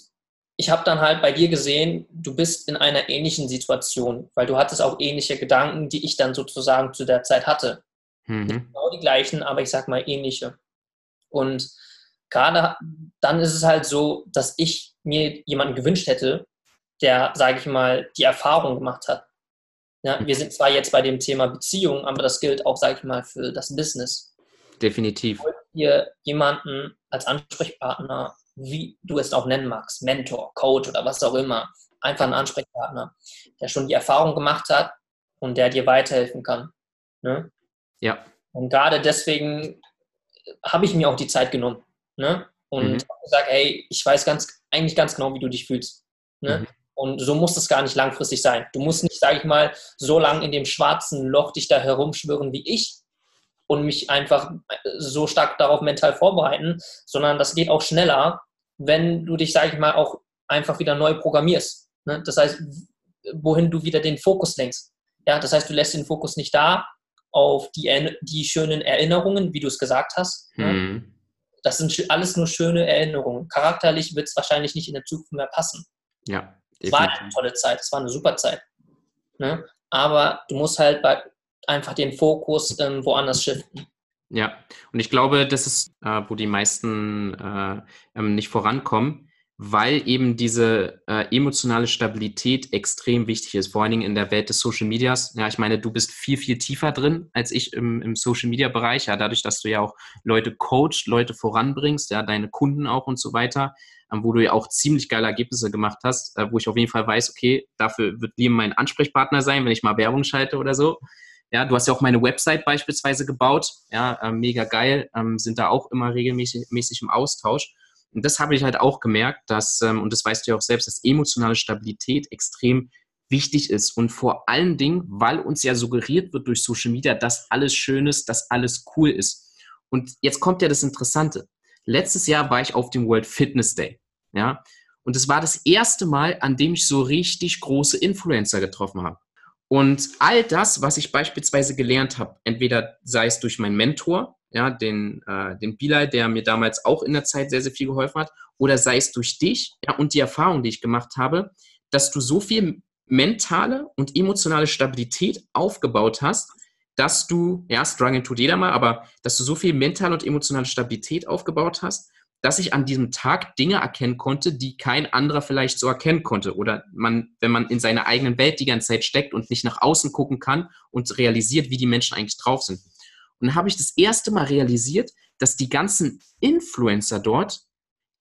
ich habe dann halt bei dir gesehen, du bist in einer ähnlichen Situation, weil du hattest auch ähnliche Gedanken, die ich dann sozusagen zu der Zeit hatte. Mhm. Genau die gleichen, aber ich sag mal ähnliche. Und gerade dann ist es halt so, dass ich mir jemanden gewünscht hätte, der, sage ich mal, die Erfahrung gemacht hat. Ja, wir sind zwar jetzt bei dem Thema Beziehung, aber das gilt auch, sage ich mal, für das Business. Definitiv. Hier jemanden als Ansprechpartner, wie du es auch nennen magst, Mentor, Coach oder was auch immer, einfach ein Ansprechpartner, der schon die Erfahrung gemacht hat und der dir weiterhelfen kann. Ne? Ja. Und gerade deswegen habe ich mir auch die Zeit genommen ne? und mhm. gesagt, hey, ich weiß ganz, eigentlich ganz genau, wie du dich fühlst. Ne? Mhm. Und so muss es gar nicht langfristig sein. Du musst nicht, sage ich mal, so lange in dem schwarzen Loch dich da herumschwirren wie ich. und mich einfach so stark darauf mental vorbereiten, sondern das geht auch schneller, wenn du dich, sage ich mal, auch einfach wieder neu programmierst. Ne? Das heißt, wohin du wieder den Fokus lenkst. Ja, das heißt, du lässt den Fokus nicht da auf die, die schönen Erinnerungen, wie du es gesagt hast. Ne? Mhm. Das sind alles nur schöne Erinnerungen. Charakterlich wird es wahrscheinlich nicht in der Zukunft mehr passen. Ja. Es war eine tolle Zeit, es war eine super Zeit. Ne? Aber du musst halt bei, einfach den Fokus ähm, woanders shiften. Ja, und ich glaube, das ist, äh, wo die meisten äh, ähm, nicht vorankommen, weil eben diese äh, emotionale Stabilität extrem wichtig ist, vor allen Dingen in der Welt des Social Medias. Ja, ich meine, du bist viel, viel tiefer drin als ich im, im Social Media Bereich, ja, dadurch, dass du ja auch Leute coachst, Leute voranbringst, ja, deine Kunden auch und so weiter, ähm, wo du ja auch ziemlich geile Ergebnisse gemacht hast, äh, wo ich auf jeden Fall weiß, okay, dafür wird Liam mein Ansprechpartner sein, wenn ich mal Werbung schalte oder so. Ja, du hast ja auch meine Website beispielsweise gebaut, ja, äh, mega geil, ähm, sind da auch immer regelmäßig im Austausch. Und das habe ich halt auch gemerkt, dass, ähm, und das weißt du ja auch selbst, dass emotionale Stabilität extrem wichtig ist. Und vor allen Dingen, weil uns ja suggeriert wird durch Social Media, dass alles schön ist, dass alles cool ist. Und jetzt kommt ja das Interessante. Letztes Jahr war ich auf dem World Fitness Day. Ja. Und es war das erste Mal, an dem ich so richtig große Influencer getroffen habe. Und all das, was ich beispielsweise gelernt habe, entweder sei es durch meinen Mentor, ja, den, äh, den Bilal, der mir damals auch in der Zeit sehr, sehr viel geholfen hat, oder sei es durch dich ja, und die Erfahrung, die ich gemacht habe, dass du so viel mentale und emotionale Stabilität aufgebaut hast, dass du, ja, struggling tut jeder mal, aber dass du so viel mentale und emotionale Stabilität aufgebaut hast, dass ich an diesem Tag Dinge erkennen konnte, die kein anderer vielleicht so erkennen konnte. Oder man, wenn man in seiner eigenen Welt die ganze Zeit steckt und nicht nach außen gucken kann und realisiert, wie die Menschen eigentlich drauf sind. Und dann habe ich das erste Mal realisiert, dass die ganzen Influencer dort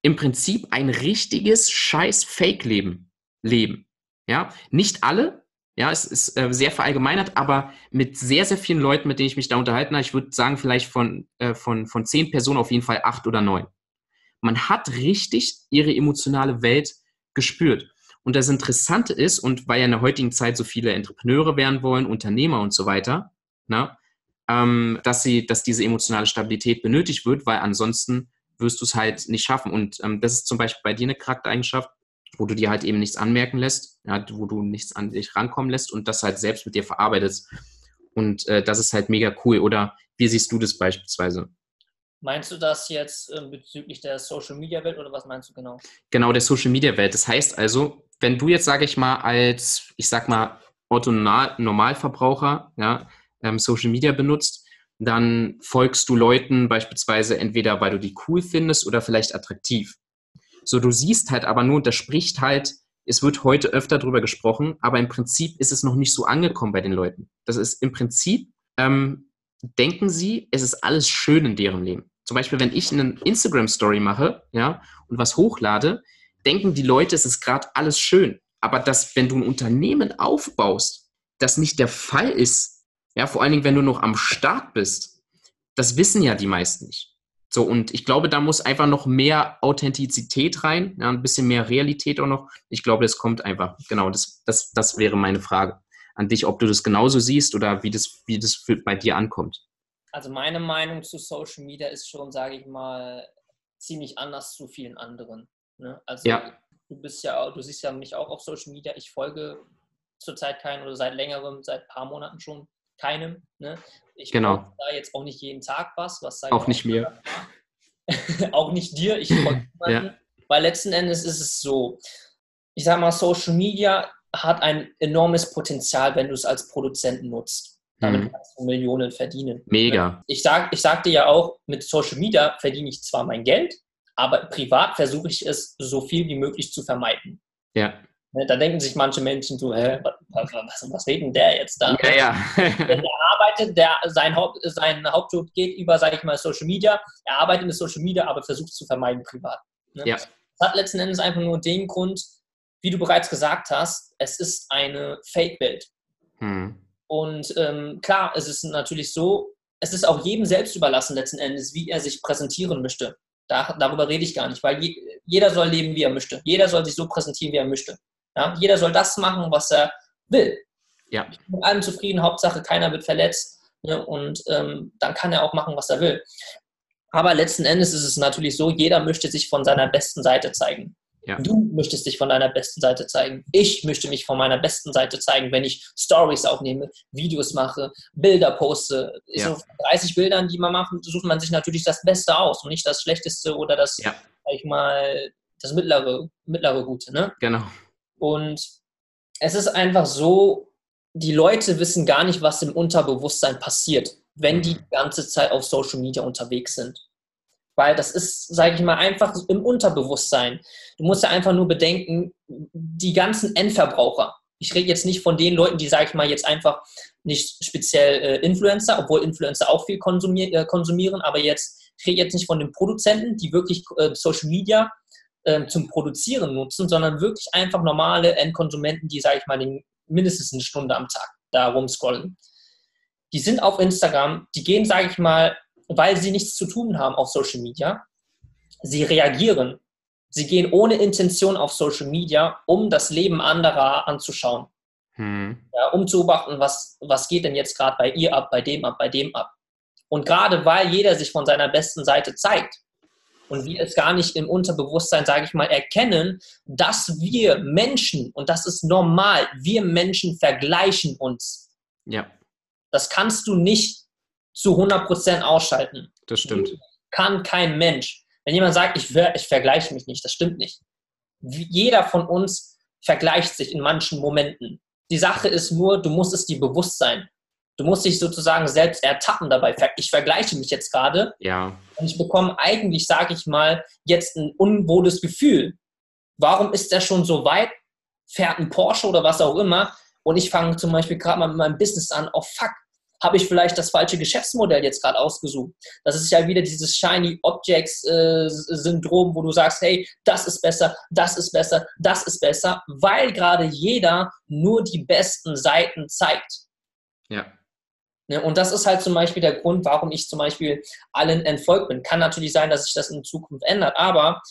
im Prinzip ein richtiges scheiß Fake-Leben leben. Ja, nicht alle, ja, es ist äh, sehr verallgemeinert, aber mit sehr, sehr vielen Leuten, mit denen ich mich da unterhalten habe, ich würde sagen, vielleicht von, äh, von, von zehn Personen auf jeden Fall acht oder neun. Man hat richtig ihre emotionale Welt gespürt. Und das Interessante ist, und weil ja in der heutigen Zeit so viele Entrepreneure werden wollen, Unternehmer und so weiter, na, ähm, dass, sie, dass diese emotionale Stabilität benötigt wird, weil ansonsten wirst du es halt nicht schaffen. Und ähm, das ist zum Beispiel bei dir eine Charaktereigenschaft, wo du dir halt eben nichts anmerken lässt, ja, wo du nichts an dich rankommen lässt und das halt selbst mit dir verarbeitest. Und äh, das ist halt mega cool. Oder wie siehst du das beispielsweise? Meinst du das jetzt äh, bezüglich der Social Media Welt oder was meinst du genau? Genau, der Social Media Welt. Das heißt also, wenn du jetzt, sage ich mal, als, ich sag mal, Otto Normalverbraucher, ja, ähm, Social Media benutzt, dann folgst du Leuten beispielsweise entweder, weil du die cool findest oder vielleicht attraktiv. So, du siehst halt aber nur, und das spricht halt, es wird heute öfter darüber gesprochen, aber im Prinzip ist es noch nicht so angekommen bei den Leuten. Das ist im Prinzip, ähm, denken sie, es ist alles schön in deren Leben. Zum Beispiel, wenn ich eine Instagram-Story mache, ja, und was hochlade, denken die Leute, es ist gerade alles schön. Aber dass, wenn du ein Unternehmen aufbaust, das nicht der Fall ist, ja, vor allen Dingen, wenn du noch am Start bist. Das wissen ja die meisten nicht. So, und ich glaube, da muss einfach noch mehr Authentizität rein, ja, ein bisschen mehr Realität auch noch. Ich glaube, das kommt einfach. Genau, das, das, das wäre meine Frage an dich, ob du das genauso siehst oder wie das, wie das bei dir ankommt. Also meine Meinung zu Social Media ist schon, sage ich mal, ziemlich anders zu vielen anderen. Ne? Also ja. du bist ja, du siehst ja mich auch auf Social Media. Ich folge zurzeit keinen oder seit längerem, seit ein paar Monaten schon keinem. Ne? Ich genau. da jetzt auch nicht jeden Tag was. was auch nicht mir. auch nicht dir, ich ja. Weil letzten Endes ist es so, ich sage mal, Social Media hat ein enormes Potenzial, wenn du es als Produzent nutzt. Damit mhm. kannst du Millionen verdienen. Mega. Ich, sag, ich sagte ja auch, mit Social Media verdiene ich zwar mein Geld, aber privat versuche ich es so viel wie möglich zu vermeiden. Ja. Ne, da denken sich manche Menschen so, hä, was, was, was redet der jetzt da? Ja, ja. der arbeitet, der, sein, Haupt, sein Hauptjob geht über, sage ich mal, Social Media. Er arbeitet mit Social Media, aber versucht zu vermeiden privat. Ne? Ja. Das hat letzten Endes einfach nur den Grund, wie du bereits gesagt hast, es ist eine Fake-Welt. Hm. Und ähm, klar, es ist natürlich so, es ist auch jedem selbst überlassen letzten Endes, wie er sich präsentieren möchte. Da, darüber rede ich gar nicht, weil je, jeder soll leben, wie er möchte. Jeder soll sich so präsentieren, wie er möchte. Ja? Jeder soll das machen, was er will. Ja. Ich bin mit allem zufrieden, Hauptsache keiner wird verletzt. Ne? Und ähm, dann kann er auch machen, was er will. Aber letzten Endes ist es natürlich so, jeder möchte sich von seiner besten Seite zeigen. Ja. Du möchtest dich von deiner besten Seite zeigen. Ich möchte mich von meiner besten Seite zeigen, wenn ich Stories aufnehme, Videos mache, Bilder poste. Ja. So 30 Bildern, die man macht, sucht man sich natürlich das Beste aus und nicht das Schlechteste oder das, ja. sag ich mal, das mittlere, mittlere Gute. Ne? Genau. Und es ist einfach so, die Leute wissen gar nicht, was im Unterbewusstsein passiert, wenn die mhm. die ganze Zeit auf Social Media unterwegs sind. Weil das ist, sage ich mal, einfach im Unterbewusstsein. Du musst ja einfach nur bedenken, die ganzen Endverbraucher. Ich rede jetzt nicht von den Leuten, die, sage ich mal, jetzt einfach nicht speziell äh, Influencer, obwohl Influencer auch viel konsumier äh, konsumieren, aber jetzt, ich rede jetzt nicht von den Produzenten, die wirklich äh, Social Media ähm, zum Produzieren nutzen, sondern wirklich einfach normale Endkonsumenten, die, sage ich mal, den, mindestens eine Stunde am Tag da rumscrollen. Die sind auf Instagram, die gehen, sage ich mal, weil sie nichts zu tun haben auf Social Media. Sie reagieren. Sie gehen ohne Intention auf Social Media, um das Leben anderer anzuschauen. Hm. Ja, um zu beobachten, was, was geht denn jetzt gerade bei ihr ab, bei dem ab, bei dem ab. Und gerade weil jeder sich von seiner besten Seite zeigt und wir es gar nicht im Unterbewusstsein, sage ich mal, erkennen, dass wir Menschen, und das ist normal, wir Menschen vergleichen uns. Ja. Das kannst du nicht zu 100% ausschalten. Das stimmt. Kann kein Mensch. Wenn jemand sagt, ich, ich vergleiche mich nicht, das stimmt nicht. Jeder von uns vergleicht sich in manchen Momenten. Die Sache ist nur, du musst es dir bewusst sein. Du musst dich sozusagen selbst ertappen dabei. Ich vergleiche mich jetzt gerade. Ja. Und ich bekomme eigentlich, sage ich mal, jetzt ein unwohles Gefühl. Warum ist der schon so weit? Fährt ein Porsche oder was auch immer. Und ich fange zum Beispiel gerade mal mit meinem Business an. Oh fuck, habe ich vielleicht das falsche Geschäftsmodell jetzt gerade ausgesucht. Das ist ja wieder dieses Shiny Objects äh, Syndrom, wo du sagst, hey, das ist besser, das ist besser, das ist besser, weil gerade jeder nur die besten Seiten zeigt. Ja. Ne, und das ist halt zum Beispiel der Grund, warum ich zum Beispiel allen entfolgt bin. Kann natürlich sein, dass sich das in Zukunft ändert, aber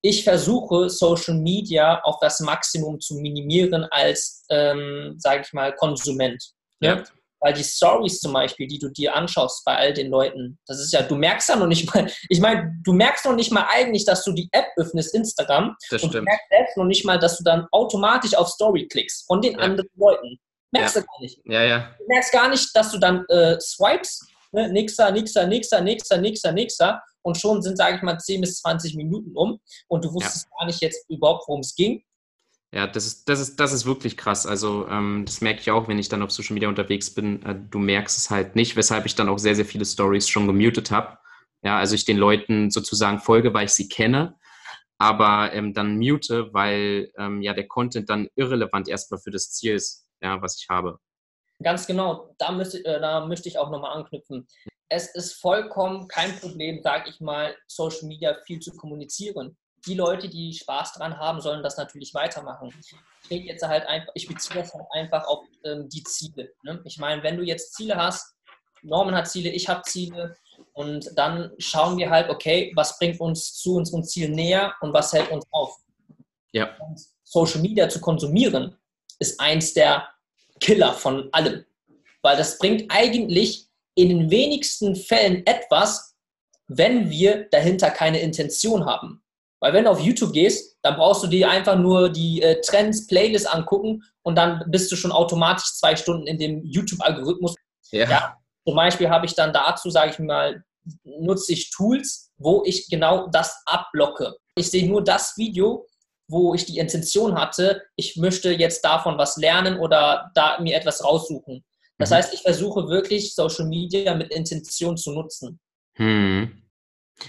ich versuche Social Media auf das Maximum zu minimieren als, ähm, sage ich mal, Konsument. Ne? Ja. Weil die Stories zum Beispiel, die du dir anschaust bei all den Leuten, das ist ja, du merkst ja noch nicht mal, ich meine, du merkst noch nicht mal eigentlich, dass du die App öffnest, Instagram. Das und stimmt. du merkst selbst noch nicht mal, dass du dann automatisch auf Story klickst von den ja. anderen Leuten. Merkst ja. du gar nicht. Ja, ja. Du merkst gar nicht, dass du dann äh, swipes, ne? nächster, nächster, nächster, nächster, nächster, nächster und schon sind, sage ich mal, 10 bis 20 Minuten um und du wusstest ja. gar nicht jetzt überhaupt, worum es ging. Ja, das ist, das ist, das ist wirklich krass. Also ähm, das merke ich auch, wenn ich dann auf Social Media unterwegs bin. Äh, du merkst es halt nicht, weshalb ich dann auch sehr, sehr viele Stories schon gemutet habe. Ja, also ich den Leuten sozusagen folge, weil ich sie kenne, aber ähm, dann mute, weil ähm, ja der Content dann irrelevant erstmal für das Ziel ist, ja, was ich habe. Ganz genau, da, müsste, äh, da möchte ich auch nochmal anknüpfen. Es ist vollkommen kein Problem, sage ich mal, Social Media viel zu kommunizieren die Leute, die Spaß dran haben, sollen das natürlich weitermachen. Ich rede jetzt halt einfach, ich beziehe das halt einfach auf ähm, die Ziele. Ne? Ich meine, wenn du jetzt Ziele hast, Norman hat Ziele, ich habe Ziele und dann schauen wir halt, okay, was bringt uns zu unserem Ziel näher und was hält uns auf. Ja. Und Social Media zu konsumieren ist eins der Killer von allem, weil das bringt eigentlich in den wenigsten Fällen etwas, wenn wir dahinter keine Intention haben. Weil wenn du auf YouTube gehst, dann brauchst du dir einfach nur die äh, Trends, Playlists angucken und dann bist du schon automatisch zwei Stunden in dem YouTube-Algorithmus. Ja. ja. Zum Beispiel habe ich dann dazu, sage ich mal, nutze ich Tools, wo ich genau das abblocke. Ich sehe nur das Video, wo ich die Intention hatte, ich möchte jetzt davon was lernen oder da mir etwas raussuchen. Das mhm. heißt, ich versuche wirklich Social Media mit Intention zu nutzen. Hm.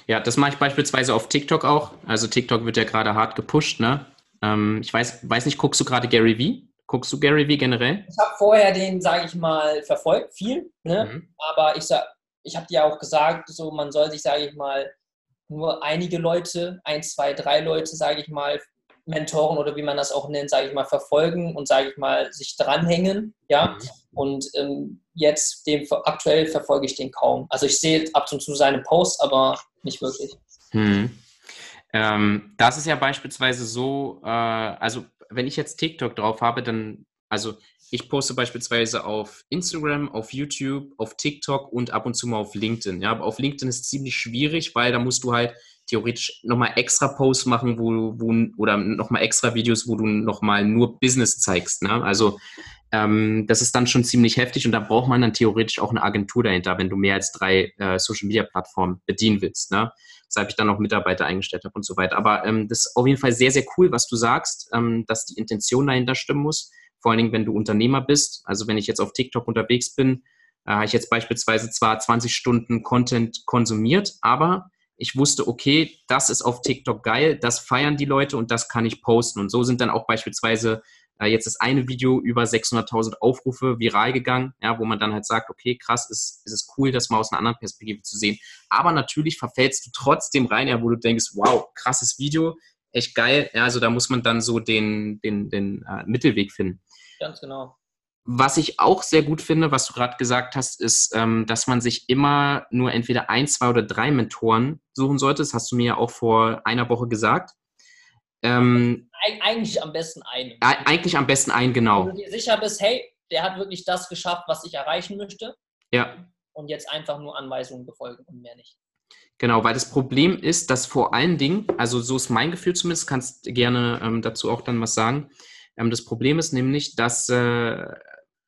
Ja, das mache ich beispielsweise auf TikTok auch. Also TikTok wird ja gerade hart gepusht, ne? Ähm, ich weiß, weiß nicht, guckst du gerade Gary Vee? Guckst du Gary Vee generell? Ich habe vorher den, sage ich mal, verfolgt, viel, ne? Mhm. Aber ich sag, ich habe dir auch gesagt, so man soll sich, sage ich mal, nur einige Leute, ein, zwei, drei Leute, sage ich mal, Mentoren oder wie man das auch nennt, sage ich mal, verfolgen und sage ich mal, sich dranhängen, ja. Mhm. Und ähm, jetzt dem aktuell verfolge ich den kaum. Also ich sehe ab und zu seine Posts, aber nicht wirklich. Mhm. Ähm, das ist ja beispielsweise so, äh, also wenn ich jetzt TikTok drauf habe, dann Also ich poste beispielsweise auf Instagram, auf YouTube, auf TikTok und ab und zu mal auf LinkedIn. Ja, aber auf LinkedIn ist es ziemlich schwierig, weil da musst du halt theoretisch nochmal extra Posts machen, wo, wo oder nochmal extra Videos, wo du nochmal nur Business zeigst. Ne? Also ähm, das ist dann schon ziemlich heftig und da braucht man dann theoretisch auch eine Agentur dahinter, wenn du mehr als drei äh, Social Media Plattformen bedienen willst. Ne? Weshalb ich dann auch Mitarbeiter eingestellt habe und so weiter. Aber ähm, das ist auf jeden Fall sehr, sehr cool, was du sagst, ähm, dass die Intention dahinter stimmen muss. Vor allen Dingen, wenn du Unternehmer bist. Also wenn ich jetzt auf TikTok unterwegs bin, äh, habe ich jetzt beispielsweise zwar 20 Stunden Content konsumiert, aber ich wusste, okay, das ist auf TikTok geil, das feiern die Leute und das kann ich posten. Und so sind dann auch beispielsweise äh, jetzt ist eine Video über 600.000 Aufrufe viral gegangen, ja, wo man dann halt sagt, okay, krass, ist, ist es cool, das mal aus einer anderen Perspektive zu sehen. Aber natürlich verfällst du trotzdem rein, ja, wo du denkst, wow, krasses Video, echt geil. Ja, also da muss man dann so den, den, den äh, Mittelweg finden. Ganz genau. Was ich auch sehr gut finde, was du gerade gesagt hast, ist, ähm, dass man sich immer nur entweder ein, zwei oder drei Mentoren suchen sollte. Das hast du mir ja auch vor einer Woche gesagt. Ähm, Eig eigentlich am besten einen. Eigentlich am besten einen, genau. Wenn du dir sicher bist, hey, der hat wirklich das geschafft, was ich erreichen möchte. Ja. Und jetzt einfach nur Anweisungen befolgen und mehr nicht. Genau, weil das Problem ist, dass vor allen Dingen, also so ist mein Gefühl zumindest, kannst gerne ähm, dazu auch dann was sagen. Ähm, das Problem ist nämlich, dass, äh,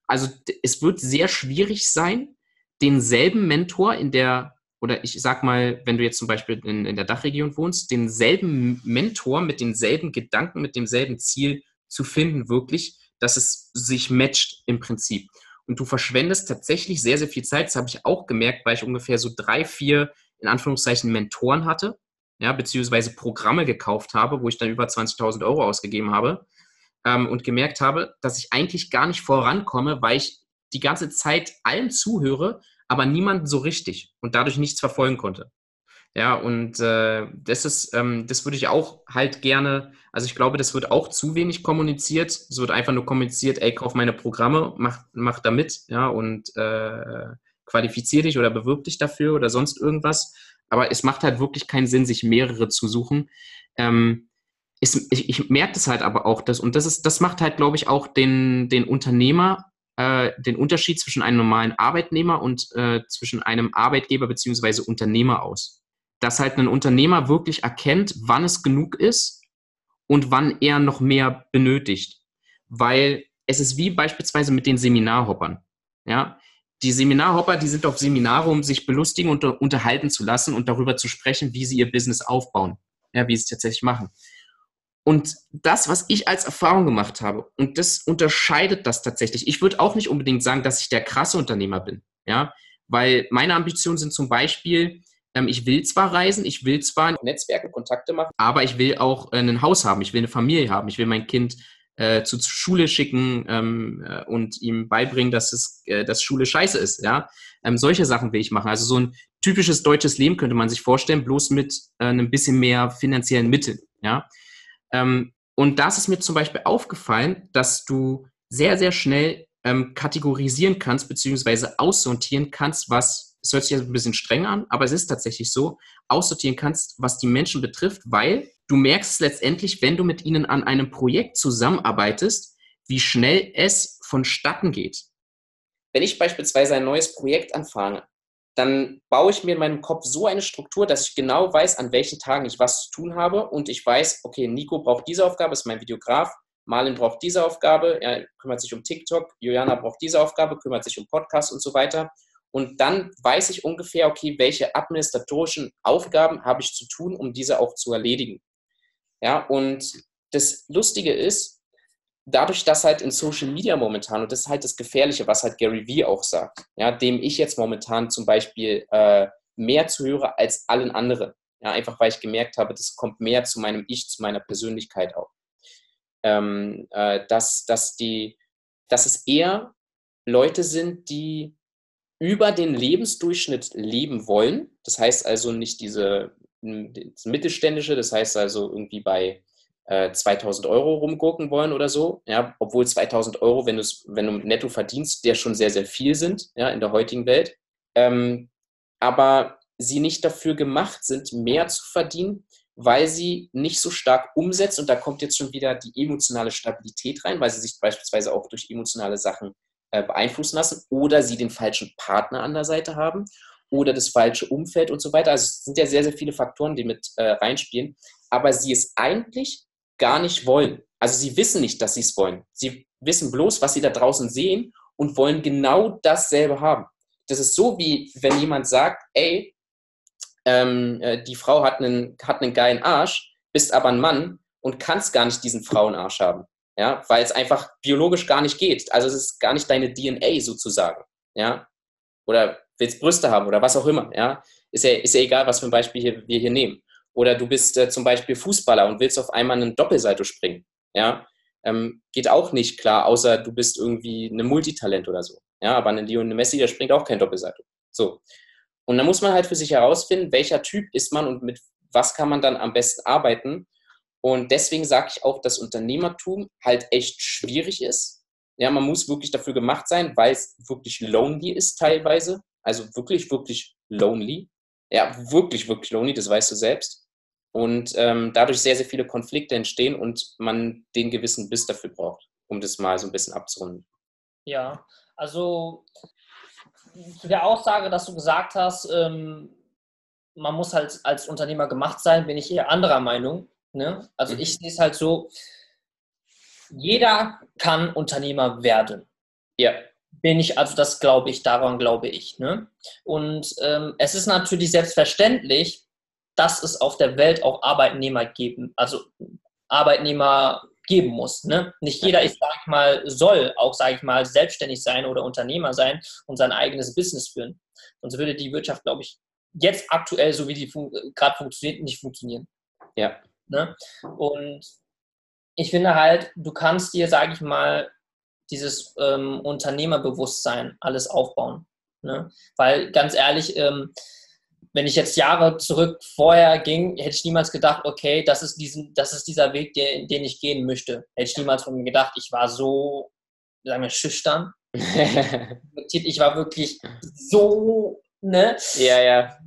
also es wird sehr schwierig sein, denselben Mentor in der oder ich sag mal, wenn du jetzt zum Beispiel in, in der Dachregion wohnst, denselben Mentor mit denselben Gedanken, mit demselben Ziel zu finden, wirklich, dass es sich matcht im Prinzip. Und du verschwendest tatsächlich sehr, sehr viel Zeit. Das habe ich auch gemerkt, weil ich ungefähr so drei, vier, in Anführungszeichen, Mentoren hatte, ja, beziehungsweise Programme gekauft habe, wo ich dann über 20.000 Euro ausgegeben habe ähm, und gemerkt habe, dass ich eigentlich gar nicht vorankomme, weil ich die ganze Zeit allen zuhöre, aber niemand so richtig und dadurch nichts verfolgen konnte. Ja, und äh, das ist, ähm, das würde ich auch halt gerne, also ich glaube, das wird auch zu wenig kommuniziert. Es wird einfach nur kommuniziert, ey, kauf meine Programme, mach, mach da mit, ja, und äh, qualifizier dich oder bewirb dich dafür oder sonst irgendwas. Aber es macht halt wirklich keinen Sinn, sich mehrere zu suchen. Ähm, ist, ich, ich merke das halt aber auch, dass, und das ist, das macht halt, glaube ich, auch den, den Unternehmer äh, den Unterschied zwischen einem normalen Arbeitnehmer und äh, zwischen einem Arbeitgeber bzw. Unternehmer aus. Dass halt ein Unternehmer wirklich erkennt, wann es genug ist und wann er noch mehr benötigt. Weil es ist wie beispielsweise mit den Seminarhoppern. Ja, die Seminarhopper, die sind auf Seminare, um sich belustigen und unterhalten zu lassen und darüber zu sprechen, wie sie ihr Business aufbauen. Ja, wie sie es tatsächlich machen. Und das, was ich als Erfahrung gemacht habe, und das unterscheidet das tatsächlich. Ich würde auch nicht unbedingt sagen, dass ich der krasse Unternehmer bin, ja, weil meine Ambitionen sind zum Beispiel, ähm, ich will zwar reisen, ich will zwar Netzwerke, Kontakte machen, aber ich will auch äh, ein Haus haben, ich will eine Familie haben, ich will mein Kind äh, zu, zur Schule schicken ähm, äh, und ihm beibringen, dass es, äh, dass Schule scheiße ist, ja. Ähm, solche Sachen will ich machen. Also so ein typisches deutsches Leben könnte man sich vorstellen, bloß mit äh, einem bisschen mehr finanziellen Mitteln, ja. Ähm, und da ist es mir zum Beispiel aufgefallen, dass du sehr, sehr schnell ähm, kategorisieren kannst, beziehungsweise aussortieren kannst, was, es hört sich jetzt ein bisschen streng an, aber es ist tatsächlich so, aussortieren kannst, was die Menschen betrifft, weil du merkst letztendlich, wenn du mit ihnen an einem Projekt zusammenarbeitest, wie schnell es vonstatten geht. Wenn ich beispielsweise ein neues Projekt anfange, dann baue ich mir in meinem Kopf so eine Struktur, dass ich genau weiß, an welchen Tagen ich was zu tun habe und ich weiß, okay, Nico braucht diese Aufgabe, ist mein Videograf, Marlin braucht diese Aufgabe, er kümmert sich um TikTok, Juliana braucht diese Aufgabe, kümmert sich um Podcasts und so weiter. Und dann weiß ich ungefähr, okay, welche administratorischen Aufgaben habe ich zu tun, um diese auch zu erledigen. Ja, und das Lustige ist, dadurch, dass halt in Social Media momentan, und das ist halt das Gefährliche, was halt Gary Vee auch sagt, ja, dem ich jetzt momentan zum Beispiel äh, mehr zuhöre als allen anderen. Ja, einfach weil ich gemerkt habe, das kommt mehr zu meinem Ich, zu meiner Persönlichkeit auch. Ähm, äh, dass, dass, die, dass es eher Leute sind, die über den Lebensdurchschnitt leben wollen. Das heißt also nicht diese das mittelständische, das heißt also irgendwie bei 2000 äh, Euro rumgucken wollen oder so, ja, obwohl 2000 Euro, wenn, wenn du netto verdienst, der schon sehr, sehr viel sind, ja, in der heutigen Welt. Ähm, aber sie nicht dafür gemacht sind, mehr zu verdienen, weil sie nicht so stark umsetzt und da kommt jetzt schon wieder die emotionale Stabilität rein, weil sie sich beispielsweise auch durch emotionale Sachen äh, beeinflussen lassen oder sie den falschen Partner an der Seite haben oder das falsche Umfeld und so weiter. Also es sind ja sehr, sehr viele Faktoren, die mit äh, reinspielen, aber sie es eigentlich gar nicht wollen. Also sie wissen nicht, dass sie es wollen. Sie wissen bloß, was sie da draußen sehen und wollen genau dasselbe haben. Das ist so, wie wenn jemand sagt, ey, ähm, äh, die Frau hat einen, hat einen geilen Arsch, bist aber ein Mann und kannst gar nicht diesen Frauenarsch haben. Ja, weil es einfach biologisch gar nicht geht. Also es ist gar nicht deine DNA sozusagen. Ja, oder willst Brüste haben oder was auch immer. Ja, ist ja, ist ja egal, was für ein Beispiel hier, wir hier nehmen. Oder du bist äh, zum Beispiel Fußballer und willst auf einmal einen Doppelsalto springen. Ja, ähm, geht auch nicht klar, außer du bist irgendwie ein Multitalent oder so. Ja, aber ein Lionel Messi, der springt auch kein Doppelsalto. So. Und dann muss man halt für sich herausfinden, welcher Typ ist man und mit was kann man dann am besten arbeiten. Und deswegen sage ich auch, dass Unternehmertum halt echt schwierig ist. Ja, man muss wirklich dafür gemacht sein, weil es wirklich lonely ist teilweise. Also wirklich, wirklich lonely. Ja, wirklich, wirklich lonely, das weißt du selbst. Und ähm, dadurch sehr, sehr viele Konflikte entstehen und man den gewissen Biss dafür braucht, um das mal so ein bisschen abzurunden. Ja, also zu der Aussage, dass du gesagt hast, ähm, man muss halt als Unternehmer gemacht sein, bin ich eher anderer Meinung. Ne? Also mhm. ich sehe es halt so, jeder kann Unternehmer werden. Ja. Bin ich, also das glaube ich, daran glaube ich. Ne? Und ähm, es ist natürlich selbstverständlich, dass es auf der Welt auch Arbeitnehmer geben, also Arbeitnehmer geben muss. Ne? Nicht jeder, ich sage mal, soll auch, sage ich mal, selbstständig sein oder Unternehmer sein und sein eigenes Business führen. Sonst würde die Wirtschaft, glaube ich, jetzt aktuell, so wie die fun gerade funktioniert, nicht funktionieren. Ja. Ne? Und ich finde halt, du kannst dir, sage ich mal, dieses ähm, Unternehmerbewusstsein alles aufbauen. Ne? Weil ganz ehrlich, ähm, wenn ich jetzt Jahre zurück vorher ging, hätte ich niemals gedacht, okay, das ist, diesen, das ist dieser Weg, den, den ich gehen möchte. Hätte ich niemals von mir gedacht. Ich war so, sagen wir, schüchtern. ich war wirklich so, ne? Ja, ja.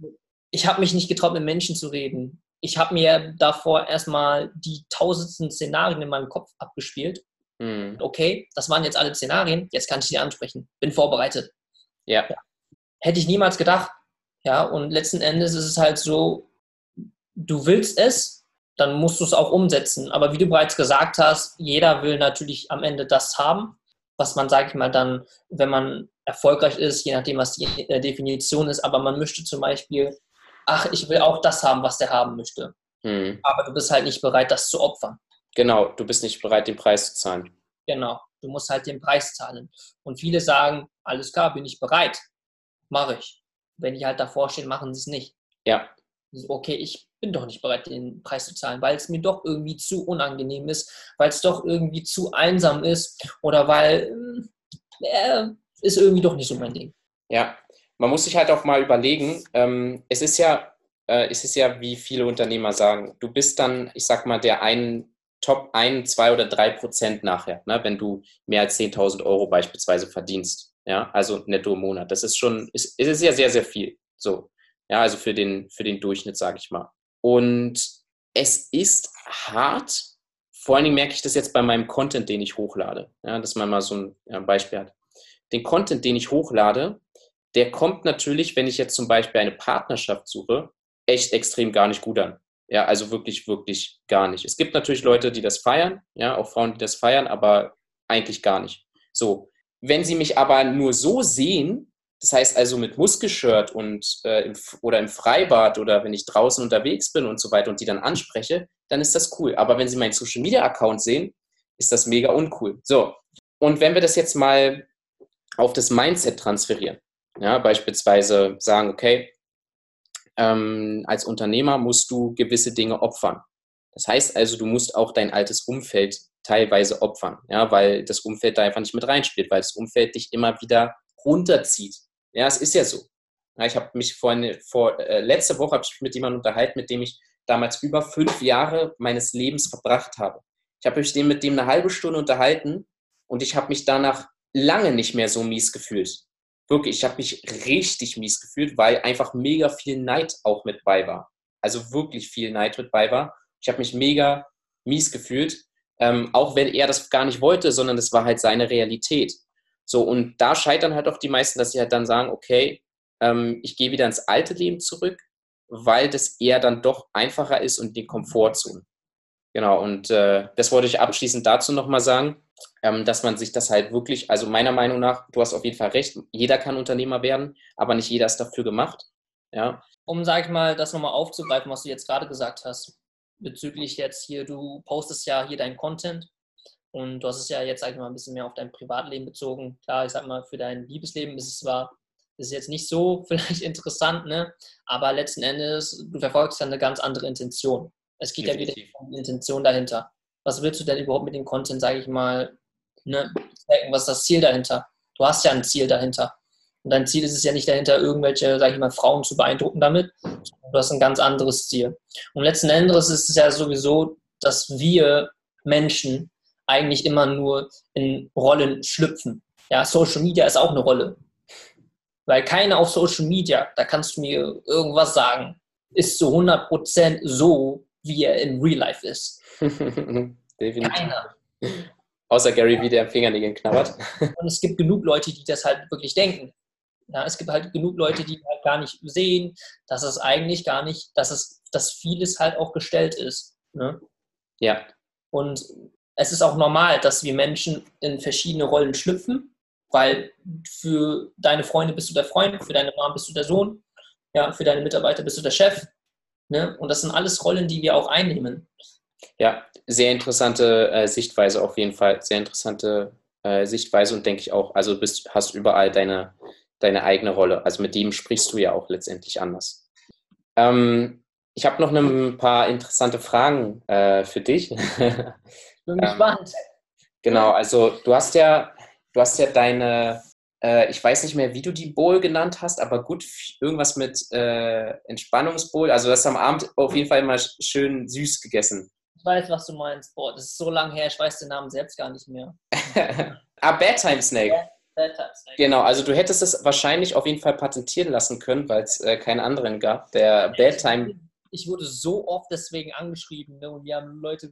Ich habe mich nicht getraut, mit Menschen zu reden. Ich habe mir davor erstmal die tausendsten Szenarien in meinem Kopf abgespielt. Mhm. Okay, das waren jetzt alle Szenarien, jetzt kann ich sie ansprechen. Bin vorbereitet. Ja. ja. Hätte ich niemals gedacht. Ja, und letzten Endes ist es halt so, du willst es, dann musst du es auch umsetzen. Aber wie du bereits gesagt hast, jeder will natürlich am Ende das haben, was man, sage ich mal, dann, wenn man erfolgreich ist, je nachdem, was die äh, Definition ist, aber man möchte zum Beispiel, ach, ich will auch das haben, was der haben möchte. Hm. Aber du bist halt nicht bereit, das zu opfern. Genau, du bist nicht bereit, den Preis zu zahlen. Genau, du musst halt den Preis zahlen. Und viele sagen, alles klar, bin ich bereit, mache ich wenn die halt davor stehen, machen sie es nicht. Ja. Okay, ich bin doch nicht bereit, den Preis zu zahlen, weil es mir doch irgendwie zu unangenehm ist, weil es doch irgendwie zu einsam ist oder weil äh, ist irgendwie doch nicht so mein Ding. Ja, man muss sich halt auch mal überlegen, ähm, es ist ja, äh, es ist ja, wie viele Unternehmer sagen, du bist dann, ich sag mal, der einen Top 1, 2 oder 3 Prozent nachher, ne, wenn du mehr als 10.000 Euro beispielsweise verdienst ja, also netto im Monat. Das ist schon, ist, ist ja sehr, sehr viel. So, ja, also für den, für den Durchschnitt, sage ich mal. Und es ist hart. Vor allen Dingen merke ich das jetzt bei meinem Content, den ich hochlade. Ja, dass man mal so ein ja, Beispiel hat. Den Content, den ich hochlade, der kommt natürlich, wenn ich jetzt zum Beispiel eine Partnerschaft suche, echt extrem gar nicht gut an. Ja, also wirklich, wirklich gar nicht. Es gibt natürlich Leute, die das feiern, ja, auch Frauen, die das feiern, aber eigentlich gar nicht. So, wenn sie mich aber nur so sehen, das heißt also mit Muskelshirt und äh, im, oder im Freibad oder wenn ich draußen unterwegs bin und so weiter und die dann anspreche, dann ist das cool. Aber wenn sie meinen Social Media Account sehen, ist das mega uncool. So, und wenn wir das jetzt mal auf das Mindset transferieren, ja, beispielsweise sagen, okay, ähm, als Unternehmer musst du gewisse Dinge opfern. Das heißt also, du musst auch dein altes Umfeld teilweise opfern, ja, weil das Umfeld da einfach nicht mit reinspielt, weil das Umfeld dich immer wieder runterzieht. Ja, es ist ja so. Ja, ich habe mich vorhin, vor äh, letzte Woche habe ich mit jemandem unterhalten, mit dem ich damals über fünf Jahre meines Lebens verbracht habe. Ich habe mich mit dem eine halbe Stunde unterhalten und ich habe mich danach lange nicht mehr so mies gefühlt. Wirklich, ich habe mich richtig mies gefühlt, weil einfach mega viel Neid auch mit bei war. also wirklich viel Neid mit bei war. Ich habe mich mega mies gefühlt, ähm, auch wenn er das gar nicht wollte, sondern das war halt seine Realität. So, und da scheitern halt auch die meisten, dass sie halt dann sagen, okay, ähm, ich gehe wieder ins alte Leben zurück, weil das eher dann doch einfacher ist und die Komfortzone. Genau, und äh, das wollte ich abschließend dazu nochmal sagen, ähm, dass man sich das halt wirklich, also meiner Meinung nach, du hast auf jeden Fall recht, jeder kann Unternehmer werden, aber nicht jeder ist dafür gemacht. Ja. Um, sag ich mal, das nochmal aufzugreifen, was du jetzt gerade gesagt hast, bezüglich jetzt hier, du postest ja hier deinen Content und du hast es ja jetzt, sag ich mal, ein bisschen mehr auf dein Privatleben bezogen. Klar, ich sag mal, für dein Liebesleben ist es zwar ist jetzt nicht so vielleicht interessant, ne? aber letzten Endes, du verfolgst ja eine ganz andere Intention. Es geht Definitiv. ja wieder um die Intention dahinter. Was willst du denn überhaupt mit dem Content, sage ich mal, ne? was ist das Ziel dahinter? Du hast ja ein Ziel dahinter. Und dein Ziel ist es ja nicht dahinter, irgendwelche, sage ich mal, Frauen zu beeindrucken damit. Du hast ein ganz anderes Ziel. Und letzten Endes ist es ja sowieso, dass wir Menschen eigentlich immer nur in Rollen schlüpfen. Ja, Social Media ist auch eine Rolle. Weil keiner auf Social Media, da kannst du mir irgendwas sagen, ist zu 100% so, wie er in Real Life ist. Definitiv. Keiner. Außer Gary, wie der Fingernägel knabbert. Und es gibt genug Leute, die das halt wirklich denken. Ja, es gibt halt genug Leute, die halt gar nicht sehen, dass es eigentlich gar nicht, dass es, dass vieles halt auch gestellt ist. Ne? Ja. Und es ist auch normal, dass wir Menschen in verschiedene Rollen schlüpfen, weil für deine Freunde bist du der Freund, für deine Mom bist du der Sohn, ja, für deine Mitarbeiter bist du der Chef. Ne? Und das sind alles Rollen, die wir auch einnehmen. Ja, sehr interessante äh, Sichtweise auf jeden Fall. Sehr interessante äh, Sichtweise und denke ich auch, also bist, hast überall deine, deine eigene Rolle. Also mit dem sprichst du ja auch letztendlich anders. Ähm, ich habe noch ein paar interessante Fragen äh, für dich. Bin gespannt. genau, also du hast ja, du hast ja deine, äh, ich weiß nicht mehr, wie du die Bowl genannt hast, aber gut, irgendwas mit äh, Entspannungsbowl. Also du hast am Abend auf jeden Fall immer schön süß gegessen. Ich weiß, was du meinst. Boah, das ist so lange her, ich weiß den Namen selbst gar nicht mehr. ah, Bedtime Snake. Bedtime Snake. Genau, also du hättest es wahrscheinlich auf jeden Fall patentieren lassen können, weil es äh, keinen anderen gab. Der Bedtime ich wurde so oft deswegen angeschrieben ne, und wir haben Leute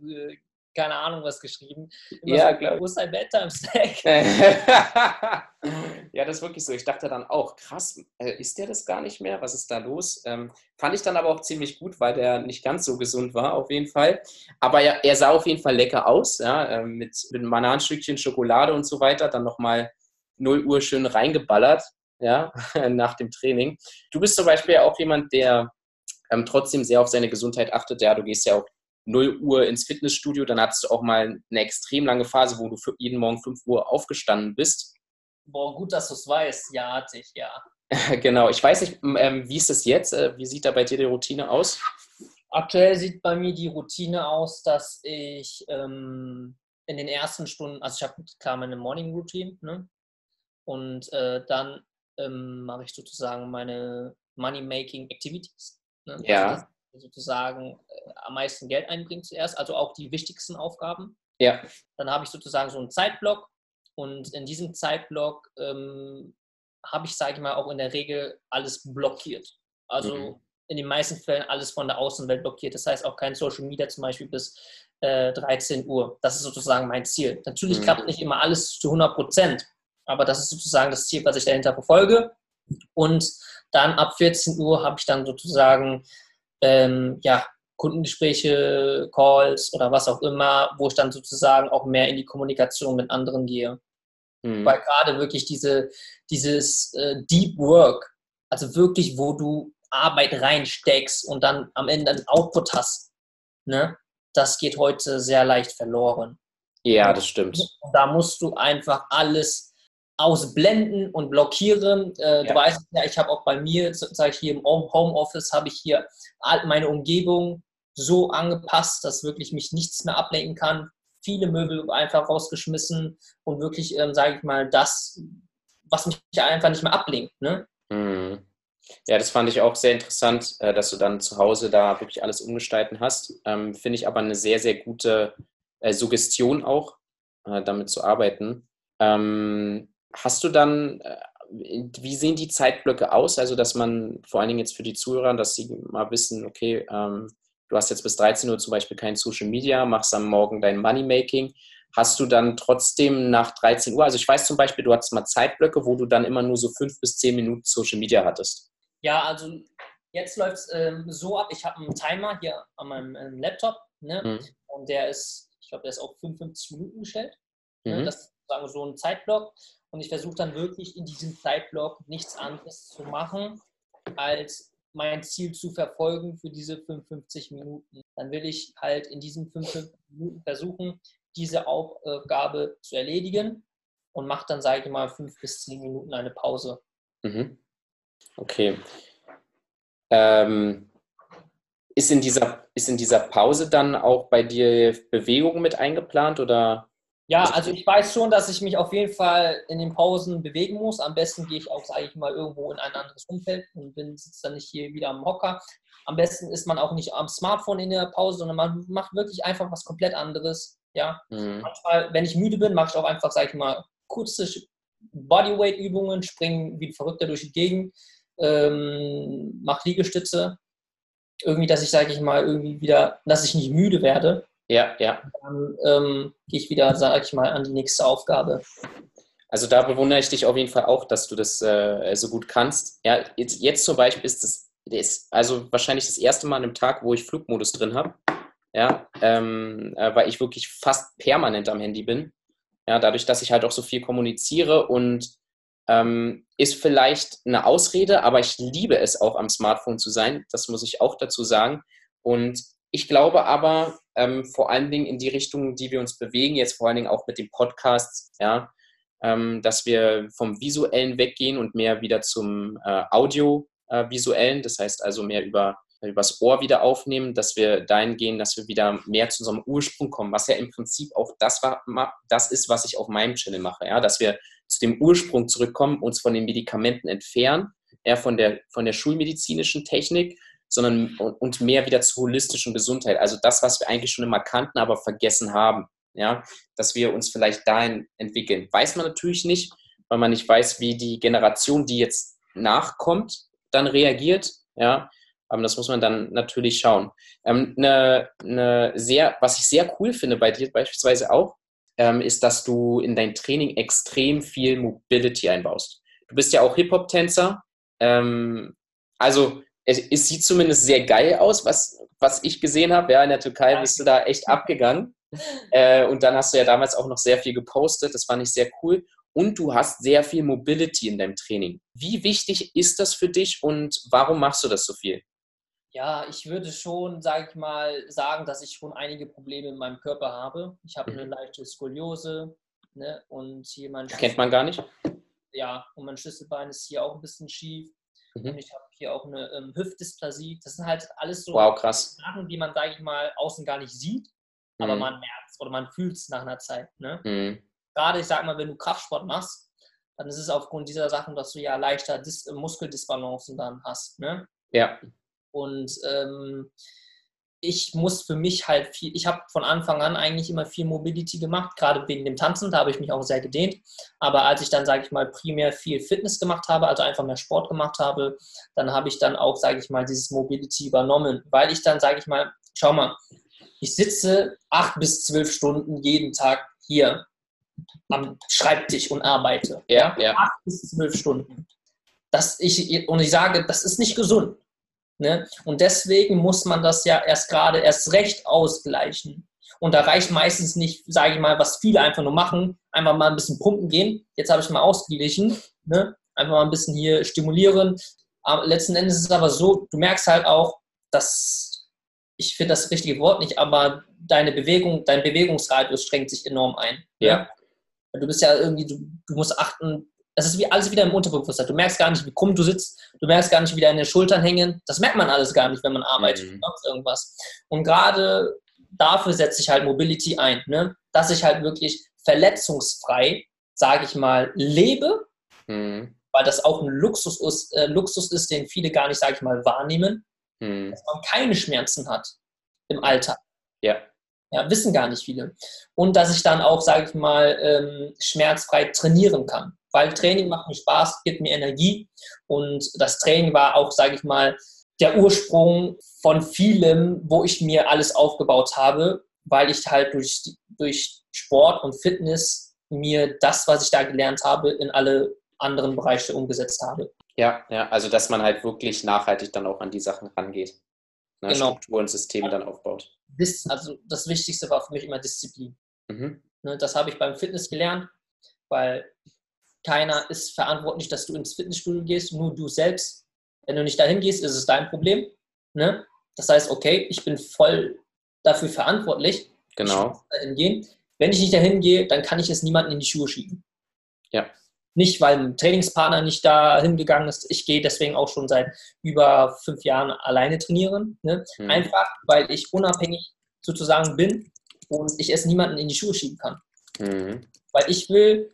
keine Ahnung was geschrieben. Immer ja, so. Wo ist dein Bedtime-Snack? ja, das ist wirklich so. Ich dachte dann auch, krass, äh, ist der das gar nicht mehr? Was ist da los? Ähm, fand ich dann aber auch ziemlich gut, weil der nicht ganz so gesund war, auf jeden Fall. Aber ja, er sah auf jeden Fall lecker aus, ja, äh, mit, mit einem Bananenstückchen Schokolade und so weiter. Dann nochmal 0 Uhr schön reingeballert, ja, nach dem Training. Du bist zum Beispiel auch jemand, der ähm, trotzdem sehr auf seine Gesundheit achtet. Ja, du gehst ja auch 0 Uhr ins Fitnessstudio, dann hattest du auch mal eine extrem lange Phase, wo du für jeden Morgen 5 Uhr aufgestanden bist. Boah, gut, dass du es weißt. Ja, hatte ich, ja. genau, ich weiß nicht, ähm, wie ist es jetzt? Äh, wie sieht da bei dir die Routine aus? Aktuell sieht bei mir die Routine aus, dass ich ähm, in den ersten Stunden, also ich habe klar meine Morning Routine, ne? Und äh, dann ähm, mache ich sozusagen meine Money-Making Activities. Ne? Ja. Also sozusagen äh, am meisten Geld einbringt zuerst, also auch die wichtigsten Aufgaben. Ja. Dann habe ich sozusagen so einen Zeitblock und in diesem Zeitblock ähm, habe ich, sage ich mal, auch in der Regel alles blockiert. Also mhm. in den meisten Fällen alles von der Außenwelt blockiert. Das heißt auch kein Social Media zum Beispiel bis äh, 13 Uhr. Das ist sozusagen mein Ziel. Natürlich mhm. klappt nicht immer alles zu 100 Prozent, aber das ist sozusagen das Ziel, was ich dahinter verfolge. Und dann ab 14 Uhr habe ich dann sozusagen ähm, ja, Kundengespräche, Calls oder was auch immer, wo ich dann sozusagen auch mehr in die Kommunikation mit anderen gehe. Mhm. Weil gerade wirklich diese, dieses äh, Deep Work, also wirklich, wo du Arbeit reinsteckst und dann am Ende einen Output hast, ne, das geht heute sehr leicht verloren. Ja, das stimmt. Da musst du einfach alles ausblenden und blockieren. Äh, ja. Du weißt ja, ich habe auch bei mir, sage ich hier im Homeoffice, habe ich hier meine Umgebung so angepasst, dass wirklich mich nichts mehr ablenken kann. Viele Möbel einfach rausgeschmissen und wirklich, ähm, sage ich mal, das, was mich einfach nicht mehr ablenkt. Ne? Mhm. Ja, das fand ich auch sehr interessant, äh, dass du dann zu Hause da wirklich alles umgestalten hast. Ähm, Finde ich aber eine sehr, sehr gute äh, Suggestion auch, äh, damit zu arbeiten. Ähm, Hast du dann, äh, wie sehen die Zeitblöcke aus? Also, dass man vor allen Dingen jetzt für die Zuhörer, dass sie mal wissen, okay, ähm, du hast jetzt bis 13 Uhr zum Beispiel kein Social Media, machst am Morgen dein Moneymaking. Hast du dann trotzdem nach 13 Uhr, also ich weiß zum Beispiel, du hattest mal Zeitblöcke, wo du dann immer nur so fünf bis zehn Minuten Social Media hattest. Ja, also jetzt läuft es ähm, so ab, ich habe einen Timer hier an meinem ähm, Laptop ne? Mhm. und der ist, ich glaube, der ist auf 55 Minuten gestellt. Ne? Mhm. Das ist sozusagen so ein Zeitblock und ich versuche dann wirklich in diesem Zeitblock nichts anderes zu machen, als mein Ziel zu verfolgen für diese 55 Minuten. Dann will ich halt in diesen 55 Minuten versuchen, diese Aufgabe zu erledigen und mache dann, sage ich mal, fünf bis zehn Minuten eine Pause. Mhm. Okay. Ähm, ist, in dieser, ist in dieser Pause dann auch bei dir Bewegung mit eingeplant oder? Ja, also ich weiß schon, dass ich mich auf jeden Fall in den Pausen bewegen muss. Am besten gehe ich auch, sage ich mal, irgendwo in ein anderes Umfeld und bin sitze dann nicht hier wieder am Hocker. Am besten ist man auch nicht am Smartphone in der Pause, sondern man macht wirklich einfach was komplett anderes. Ja, mhm. manchmal, wenn ich müde bin, mache ich auch einfach, sage ich mal, kurze Bodyweight-Übungen, springe wie Verrückter durch die Gegend, ähm, mache Liegestütze. Irgendwie, dass ich, sage ich mal, irgendwie wieder, dass ich nicht müde werde. Ja, ja. Dann ähm, gehe ich wieder, sage ich mal, an die nächste Aufgabe. Also da bewundere ich dich auf jeden Fall auch, dass du das äh, so gut kannst. Ja, jetzt, jetzt zum Beispiel ist das, ist also wahrscheinlich das erste Mal an einem Tag, wo ich Flugmodus drin habe. Ja, ähm, äh, weil ich wirklich fast permanent am Handy bin. Ja, dadurch, dass ich halt auch so viel kommuniziere und ähm, ist vielleicht eine Ausrede, aber ich liebe es auch am Smartphone zu sein. Das muss ich auch dazu sagen. Und ich glaube aber ähm, vor allen Dingen in die Richtung, die wir uns bewegen, jetzt vor allen Dingen auch mit den Podcasts, ja, ähm, dass wir vom Visuellen weggehen und mehr wieder zum äh, Audiovisuellen, das heißt also mehr über übers Ohr wieder aufnehmen, dass wir dahin gehen, dass wir wieder mehr zu unserem Ursprung kommen, was ja im Prinzip auch das, war, das ist, was ich auf meinem Channel mache, ja, dass wir zu dem Ursprung zurückkommen, uns von den Medikamenten entfernen, eher von der, von der schulmedizinischen Technik sondern und mehr wieder zur holistischen Gesundheit. Also das, was wir eigentlich schon immer kannten, aber vergessen haben. Ja, dass wir uns vielleicht dahin entwickeln. Weiß man natürlich nicht, weil man nicht weiß, wie die Generation, die jetzt nachkommt, dann reagiert. Ja, aber das muss man dann natürlich schauen. Ähm, eine, eine sehr, was ich sehr cool finde bei dir beispielsweise auch, ähm, ist, dass du in dein Training extrem viel Mobility einbaust. Du bist ja auch Hip-Hop-Tänzer. Ähm, also es, es, sieht zumindest sehr geil aus, was, was ich gesehen habe. Ja, in der Türkei bist du da echt abgegangen. Äh, und dann hast du ja damals auch noch sehr viel gepostet. Das fand ich sehr cool. Und du hast sehr viel Mobility in deinem Training. Wie wichtig ist das für dich und warum machst du das so viel? Ja, ich würde schon, sage ich mal, sagen, dass ich schon einige Probleme in meinem Körper habe. Ich habe eine mhm. leichte Skoliose ne? und hier mein Kennt man gar nicht? Ja, und mein Schlüsselbein ist hier auch ein bisschen schief. Mhm. Und ich habe hier auch eine ähm, Hüftdysplasie. Das sind halt alles so wow. Sachen, die man, sage ich mal, außen gar nicht sieht, mhm. aber man merkt oder man fühlt es nach einer Zeit. Ne? Mhm. Gerade, ich sag mal, wenn du Kraftsport machst, dann ist es aufgrund dieser Sachen, dass du ja leichter Dis Muskeldisbalancen dann hast. Ne? Ja. Und ähm, ich muss für mich halt viel, ich habe von Anfang an eigentlich immer viel Mobility gemacht, gerade wegen dem Tanzen, da habe ich mich auch sehr gedehnt. Aber als ich dann, sage ich mal, primär viel Fitness gemacht habe, also einfach mehr Sport gemacht habe, dann habe ich dann auch, sage ich mal, dieses Mobility übernommen, weil ich dann, sage ich mal, schau mal, ich sitze acht bis zwölf Stunden jeden Tag hier am Schreibtisch und arbeite. Ja, ja. Acht bis zwölf Stunden. Das ich, und ich sage, das ist nicht gesund. Ne? Und deswegen muss man das ja erst gerade erst recht ausgleichen. Und da reicht meistens nicht, sage ich mal, was viele einfach nur machen, einfach mal ein bisschen pumpen gehen. Jetzt habe ich mal ausgeglichen, ne? einfach mal ein bisschen hier stimulieren. Aber letzten Endes ist es aber so, du merkst halt auch, dass, ich finde das richtige Wort nicht, aber deine Bewegung, dein Bewegungsradius schränkt sich enorm ein. Ne? Ja. Du bist ja irgendwie, du, du musst achten, das ist wie alles wieder im Unterbewusstsein. Du merkst gar nicht, wie krumm du sitzt, du merkst gar nicht, wie deine Schultern hängen. Das merkt man alles gar nicht, wenn man arbeitet mhm. oder irgendwas. Und gerade dafür setze ich halt Mobility ein, ne? dass ich halt wirklich verletzungsfrei, sage ich mal, lebe, mhm. weil das auch ein Luxus ist, äh, Luxus ist, den viele gar nicht, sage ich mal, wahrnehmen, mhm. dass man keine Schmerzen hat im Alltag. Ja. Ja, wissen gar nicht viele. Und dass ich dann auch, sage ich mal, ähm, schmerzfrei trainieren kann. Weil Training macht mir Spaß, gibt mir Energie. Und das Training war auch, sage ich mal, der Ursprung von vielem, wo ich mir alles aufgebaut habe, weil ich halt durch, durch Sport und Fitness mir das, was ich da gelernt habe, in alle anderen Bereiche umgesetzt habe. Ja, ja, also dass man halt wirklich nachhaltig dann auch an die Sachen rangeht. Ne, genau. Struktur und Systeme dann aufbaut. Also das Wichtigste war für mich immer Disziplin. Mhm. Ne, das habe ich beim Fitness gelernt, weil keiner ist verantwortlich, dass du ins Fitnessstudio gehst, nur du selbst. Wenn du nicht dahin gehst, ist es dein Problem. Ne? Das heißt, okay, ich bin voll dafür verantwortlich. Genau. Dahin gehen. Wenn ich nicht dahin gehe, dann kann ich es niemanden in die Schuhe schieben. Ja. Nicht, weil ein Trainingspartner nicht da hingegangen ist. Ich gehe deswegen auch schon seit über fünf Jahren alleine trainieren. Ne? Mhm. Einfach, weil ich unabhängig sozusagen bin und ich es niemanden in die Schuhe schieben kann. Mhm. Weil ich will,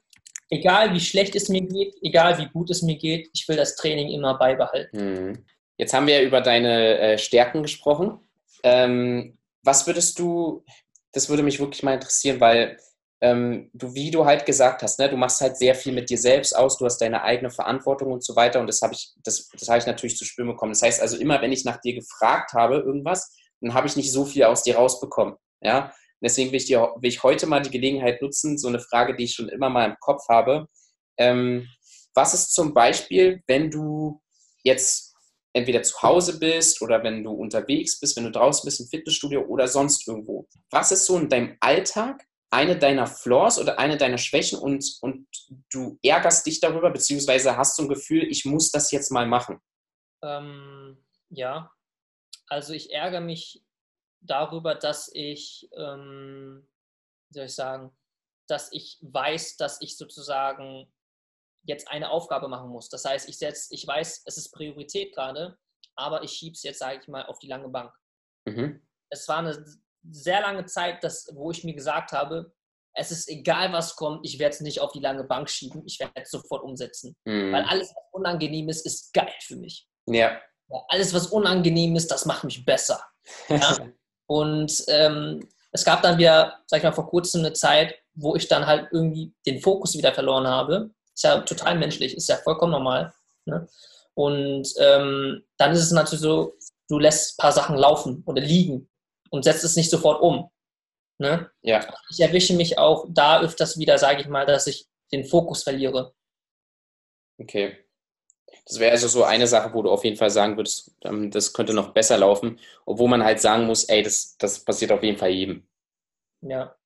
egal wie schlecht es mir geht, egal wie gut es mir geht, ich will das Training immer beibehalten. Mhm. Jetzt haben wir ja über deine äh, Stärken gesprochen. Ähm, was würdest du, das würde mich wirklich mal interessieren, weil ähm, du, wie du halt gesagt hast, ne, du machst halt sehr viel mit dir selbst aus, du hast deine eigene Verantwortung und so weiter und das habe ich, das, das habe ich natürlich zu spüren bekommen. Das heißt also immer, wenn ich nach dir gefragt habe, irgendwas, dann habe ich nicht so viel aus dir rausbekommen. Ja? Deswegen will ich, dir, will ich heute mal die Gelegenheit nutzen, so eine Frage, die ich schon immer mal im Kopf habe. Ähm, was ist zum Beispiel, wenn du jetzt entweder zu Hause bist oder wenn du unterwegs bist, wenn du draußen bist im Fitnessstudio oder sonst irgendwo. Was ist so in deinem Alltag eine deiner Flaws oder eine deiner Schwächen und, und du ärgerst dich darüber, beziehungsweise hast du ein Gefühl, ich muss das jetzt mal machen? Ähm, ja, also ich ärgere mich darüber, dass ich, ähm, wie soll ich sagen, dass ich weiß, dass ich sozusagen jetzt eine Aufgabe machen muss. Das heißt, ich setz, ich weiß, es ist Priorität gerade, aber ich schiebe es jetzt, sage ich mal, auf die lange Bank. Mhm. Es war eine sehr lange Zeit, dass, wo ich mir gesagt habe, es ist egal, was kommt, ich werde es nicht auf die lange Bank schieben, ich werde es sofort umsetzen. Mhm. Weil alles, was unangenehm ist, ist geil für mich. Ja. ja alles, was unangenehm ist, das macht mich besser. Ja? Und ähm, es gab dann wieder, sag ich mal, vor kurzem eine Zeit, wo ich dann halt irgendwie den Fokus wieder verloren habe. Ist ja total menschlich, ist ja vollkommen normal. Ne? Und ähm, dann ist es natürlich so, du lässt ein paar Sachen laufen oder liegen und setzt es nicht sofort um. Ne? Ja. Ich erwische mich auch da öfters wieder, sage ich mal, dass ich den Fokus verliere. Okay. Das wäre also so eine Sache, wo du auf jeden Fall sagen würdest, ähm, das könnte noch besser laufen, obwohl man halt sagen muss, ey, das, das passiert auf jeden Fall jedem. Ja.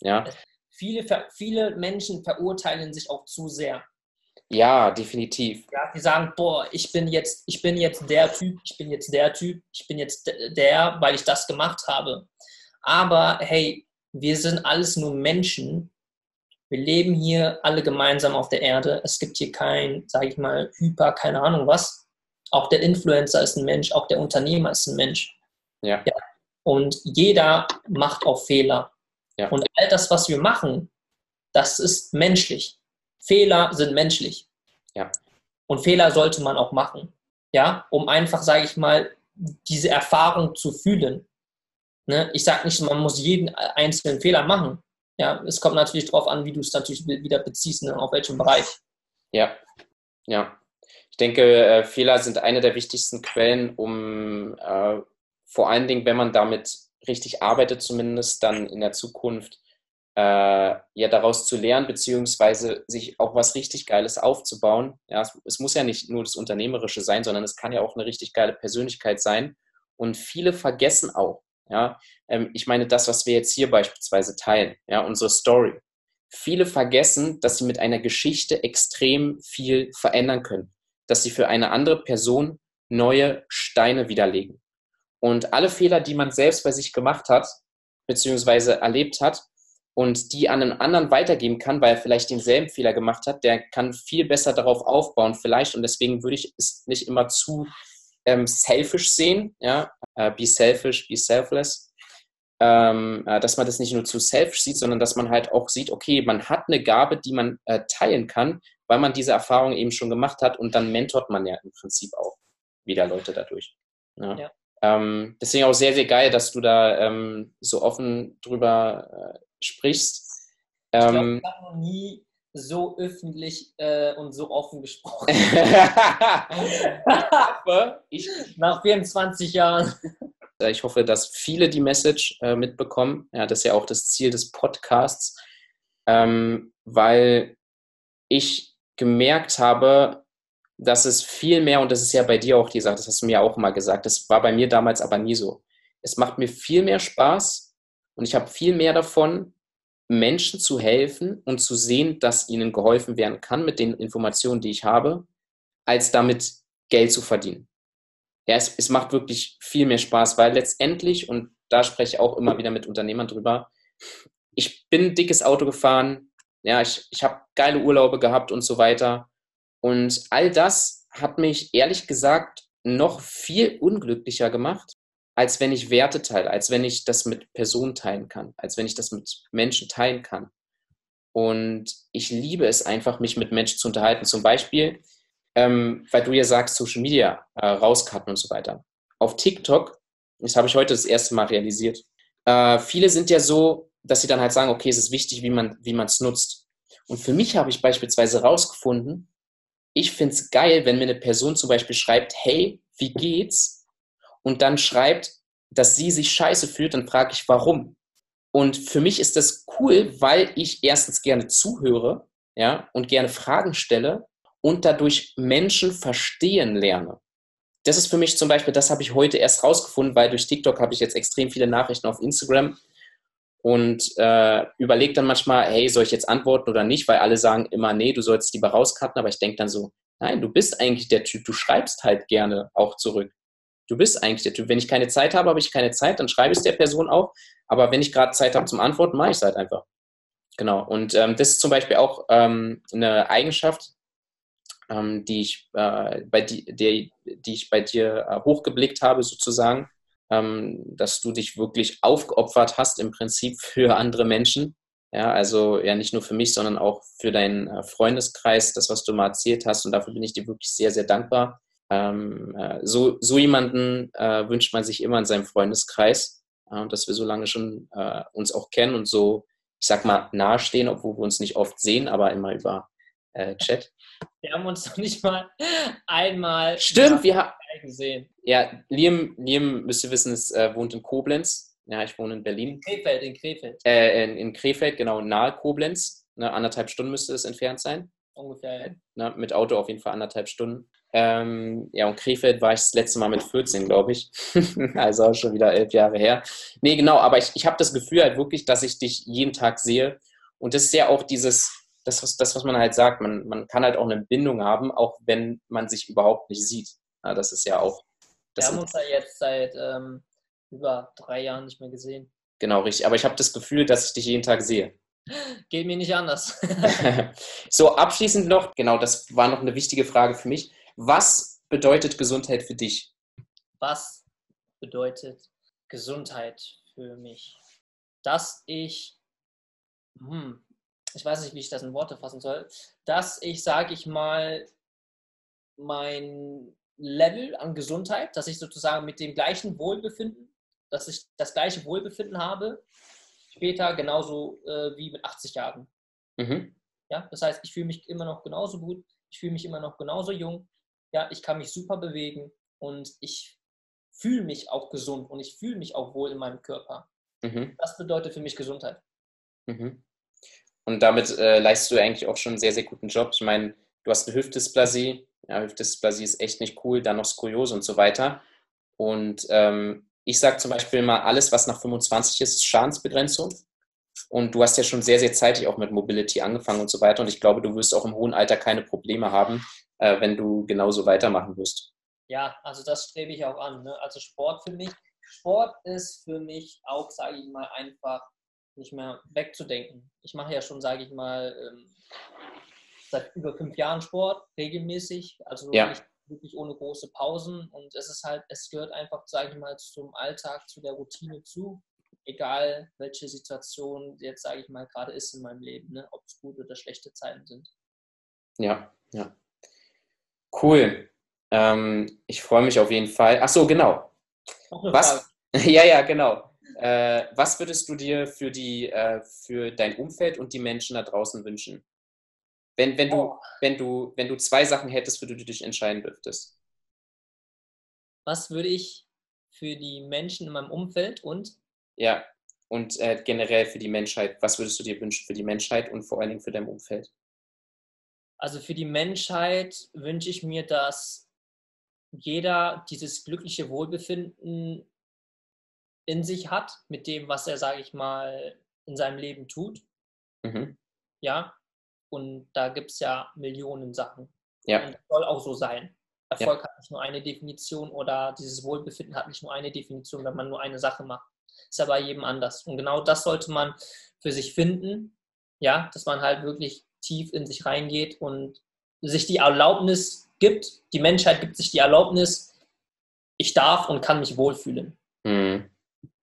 Ja. Viele, viele Menschen verurteilen sich auch zu sehr. Ja, definitiv. Ja, die sagen, boah, ich bin jetzt, ich bin jetzt der Typ, ich bin jetzt der Typ, ich bin jetzt der, weil ich das gemacht habe. Aber hey, wir sind alles nur Menschen. Wir leben hier alle gemeinsam auf der Erde. Es gibt hier kein, sage ich mal, Hyper, keine Ahnung was. Auch der Influencer ist ein Mensch, auch der Unternehmer ist ein Mensch. Ja. ja. Und jeder macht auch Fehler. Ja. Und all das, was wir machen, das ist menschlich. Fehler sind menschlich. Ja. Und Fehler sollte man auch machen. Ja, um einfach, sage ich mal, diese Erfahrung zu fühlen. Ne? Ich sage nicht, man muss jeden einzelnen Fehler machen. Ja, es kommt natürlich darauf an, wie du es natürlich wieder beziehst, ne? auf welchem Bereich. Ja, ja. Ich denke, äh, Fehler sind eine der wichtigsten Quellen, um äh, vor allen Dingen, wenn man damit richtig arbeitet, zumindest dann in der Zukunft äh, ja daraus zu lernen, beziehungsweise sich auch was richtig Geiles aufzubauen. Ja, es, es, muss ja nicht nur das Unternehmerische sein, sondern es kann ja auch eine richtig geile Persönlichkeit sein. Und viele vergessen auch, ja, ähm, ich meine, das, was wir jetzt hier beispielsweise teilen, ja, unsere Story. Viele vergessen, dass sie mit einer Geschichte extrem viel verändern können, dass sie für eine andere Person neue Steine widerlegen. Und alle Fehler, die man selbst bei sich gemacht hat, beziehungsweise erlebt hat, und die an einen anderen weitergeben kann, weil er vielleicht denselben Fehler gemacht hat, der kann viel besser darauf aufbauen, vielleicht. Und deswegen würde ich es nicht immer zu ähm, selfish sehen, ja, äh, be selfish, be selfless, ähm, äh, dass man das nicht nur zu selfish sieht, sondern dass man halt auch sieht, okay, man hat eine Gabe, die man äh, teilen kann, weil man diese Erfahrung eben schon gemacht hat und dann mentort man ja im Prinzip auch wieder Leute dadurch. Ja. ja. Ähm, deswegen auch sehr, sehr geil, dass du da ähm, so offen drüber äh, sprichst. Ich glaube, Ähm, ich habe noch nie so öffentlich äh, und so offen gesprochen. ich, Nach 24 Jahren. Äh, Ich hoffe, dass viele die Message äh, mitbekommen. Ja, das ist ja auch das Ziel des Podcasts, ähm, weil ich gemerkt habe, dass es viel mehr, und das ist ja bei dir auch die Sache, das hast du mir auch mal gesagt, das war bei mir damals aber nie so. Es macht mir viel mehr Spaß und ich habe viel mehr davon, Menschen zu helfen und zu sehen, dass ihnen geholfen werden kann mit den Informationen, die ich habe, als damit Geld zu verdienen ja, es, es macht wirklich viel mehr Spaß, weil letztendlich, und da spreche ich auch immer wieder mit Unternehmern drüber, ich bin ein dickes Auto gefahren, ja, ich, ich habe geile Urlaube gehabt und so weiter. Und all das hat mich ehrlich gesagt noch viel unglücklicher gemacht, als wenn ich Werte teile, als wenn ich das mit Personen teilen kann, als wenn ich das mit Menschen teilen kann. Und ich liebe es einfach, mich mit Menschen zu unterhalten. Zum Beispiel, ähm, weil du ja sagst, Social Media äh, rauscutten und so weiter. Auf TikTok, das habe ich heute das erste Mal realisiert, äh, viele sind ja so, dass sie dann halt sagen, okay, es ist wichtig, wie man wie es nutzt. Und für mich habe ich beispielsweise rausgefunden, ich finde es geil, wenn mir eine Person zum Beispiel schreibt, hey, wie geht's? Und dann schreibt, dass sie sich scheiße fühlt, dann frage ich, warum? Und für mich ist das cool, weil ich erstens gerne zuhöre, ja, und gerne Fragen stelle und dadurch Menschen verstehen lerne. Das ist für mich zum Beispiel, das habe ich heute erst rausgefunden, weil durch TikTok habe ich jetzt extrem viele Nachrichten auf Instagram und äh, überlege dann manchmal, hey, soll ich jetzt antworten oder nicht, weil alle sagen immer, nee, du sollst lieber rauscutten, aber ich denke dann so, nein, du bist eigentlich der Typ, du schreibst halt gerne auch zurück. Du bist eigentlich der Typ. Wenn ich keine Zeit habe, habe ich keine Zeit, dann schreibe ich es der Person auch. Aber wenn ich gerade Zeit habe zum Antworten, mache ich es halt einfach. Genau. Und ähm, das ist zum Beispiel auch ähm, eine Eigenschaft, ähm, die, ich, äh, bei die, die, die ich bei dir äh, hochgeblickt habe, sozusagen, ähm, dass du dich wirklich aufgeopfert hast im Prinzip für andere Menschen. Ja, also ja nicht nur für mich, sondern auch für deinen äh, Freundeskreis, das, was du mal erzählt hast. Und dafür bin ich dir wirklich sehr, sehr dankbar. Ähm, äh, so, so jemanden äh, wünscht man sich immer in seinem Freundeskreis, äh, dass wir so lange schon äh, uns auch kennen und so, ich sag mal, nahestehen, obwohl wir uns nicht oft sehen, aber immer über äh, Chat. Wir haben uns noch nicht mal einmal Stimmt, wir haben. gesehen. Ja, Liam, Liam, müsst ihr wissen, ist, äh, wohnt in Koblenz. Ja, ich wohne in Berlin. Krefeld, in Krefeld. Äh, in, in Krefeld, genau, nahe Koblenz. Ne, anderthalb Stunden müsste es entfernt sein. Ungefähr. Ja. Ne, mit Auto auf jeden Fall anderthalb Stunden. Ähm, ja, und Krefeld war ich das letzte Mal mit 14, glaube ich. also schon wieder elf Jahre her. Nee, genau, aber ich, ich habe das Gefühl halt wirklich, dass ich dich jeden Tag sehe. Und das ist ja auch dieses, das, was, das, was man halt sagt, man, man kann halt auch eine Bindung haben, auch wenn man sich überhaupt nicht sieht. Ja, das ist ja auch. Wir haben uns ja jetzt seit ähm, über drei Jahren nicht mehr gesehen. Genau, richtig. Aber ich habe das Gefühl, dass ich dich jeden Tag sehe. Geht mir nicht anders. so, abschließend noch, genau, das war noch eine wichtige Frage für mich. Was bedeutet Gesundheit für dich? Was bedeutet Gesundheit für mich? Dass ich, hm, ich weiß nicht, wie ich das in Worte fassen soll, dass ich, sage ich mal, mein Level an Gesundheit, dass ich sozusagen mit dem gleichen Wohlbefinden, dass ich das gleiche Wohlbefinden habe, später genauso äh, wie mit 80 Jahren. Mhm. Ja, das heißt, ich fühle mich immer noch genauso gut, ich fühle mich immer noch genauso jung, ja, ich kann mich super bewegen und ich fühle mich auch gesund und ich fühle mich auch wohl in meinem Körper. Mhm. Das bedeutet für mich Gesundheit. Mhm. Und damit äh, leistest du eigentlich auch schon einen sehr, sehr guten Job. Ich meine, du hast eine Hüftdysplasie. Ja, Hüftdysplasie ist echt nicht cool. Dann noch Skoliose und so weiter. Und ähm, ich sage zum Beispiel mal, alles, was nach 25 ist, ist Schadensbegrenzung. Und du hast ja schon sehr, sehr zeitig auch mit Mobility angefangen und so weiter. Und ich glaube, du wirst auch im hohen Alter keine Probleme haben, äh, wenn du genauso weitermachen wirst. Ja, also das strebe ich auch an. Ne? Also Sport für mich, Sport ist für mich auch, sage ich mal, einfach nicht mehr wegzudenken. Ich mache ja schon, sage ich mal, ähm, seit über fünf Jahren Sport, regelmäßig, also Ja. nicht wirklich ohne große Pausen. Und es ist halt, es gehört einfach, sage ich mal, zum Alltag, zu der Routine zu. Egal, welche Situation jetzt, sage ich mal, gerade ist in meinem Leben, ne? ob es gute oder schlechte Zeiten sind. Ja, ja. Cool. Ähm, ich freue mich auf jeden Fall. Ach so, genau. Was? Ja, ja, genau. Äh, was würdest du dir für, die, äh, für dein Umfeld und die Menschen da draußen wünschen? Wenn, wenn, du, oh. wenn, du, wenn du zwei Sachen hättest, für die du dich entscheiden dürftest. Was würde ich für die Menschen in meinem Umfeld und? Ja, und äh, generell für die Menschheit. Was würdest du dir wünschen für die Menschheit und vor allen Dingen für dein Umfeld? Also für die Menschheit wünsche ich mir, dass jeder dieses glückliche Wohlbefinden in sich hat, mit dem, was er, sage ich mal, in seinem Leben tut. Mhm. Ja, und da gibt es ja Millionen Sachen. Ja. Und das soll auch so sein. Erfolg ja. hat nicht nur eine Definition oder dieses Wohlbefinden hat nicht nur eine Definition, wenn man nur eine Sache macht. Ist ja bei jedem anders. Und genau das sollte man für sich finden, ja, dass man halt wirklich tief in sich reingeht und sich die Erlaubnis gibt, die Menschheit gibt sich die Erlaubnis, ich darf und kann mich wohlfühlen. Mhm.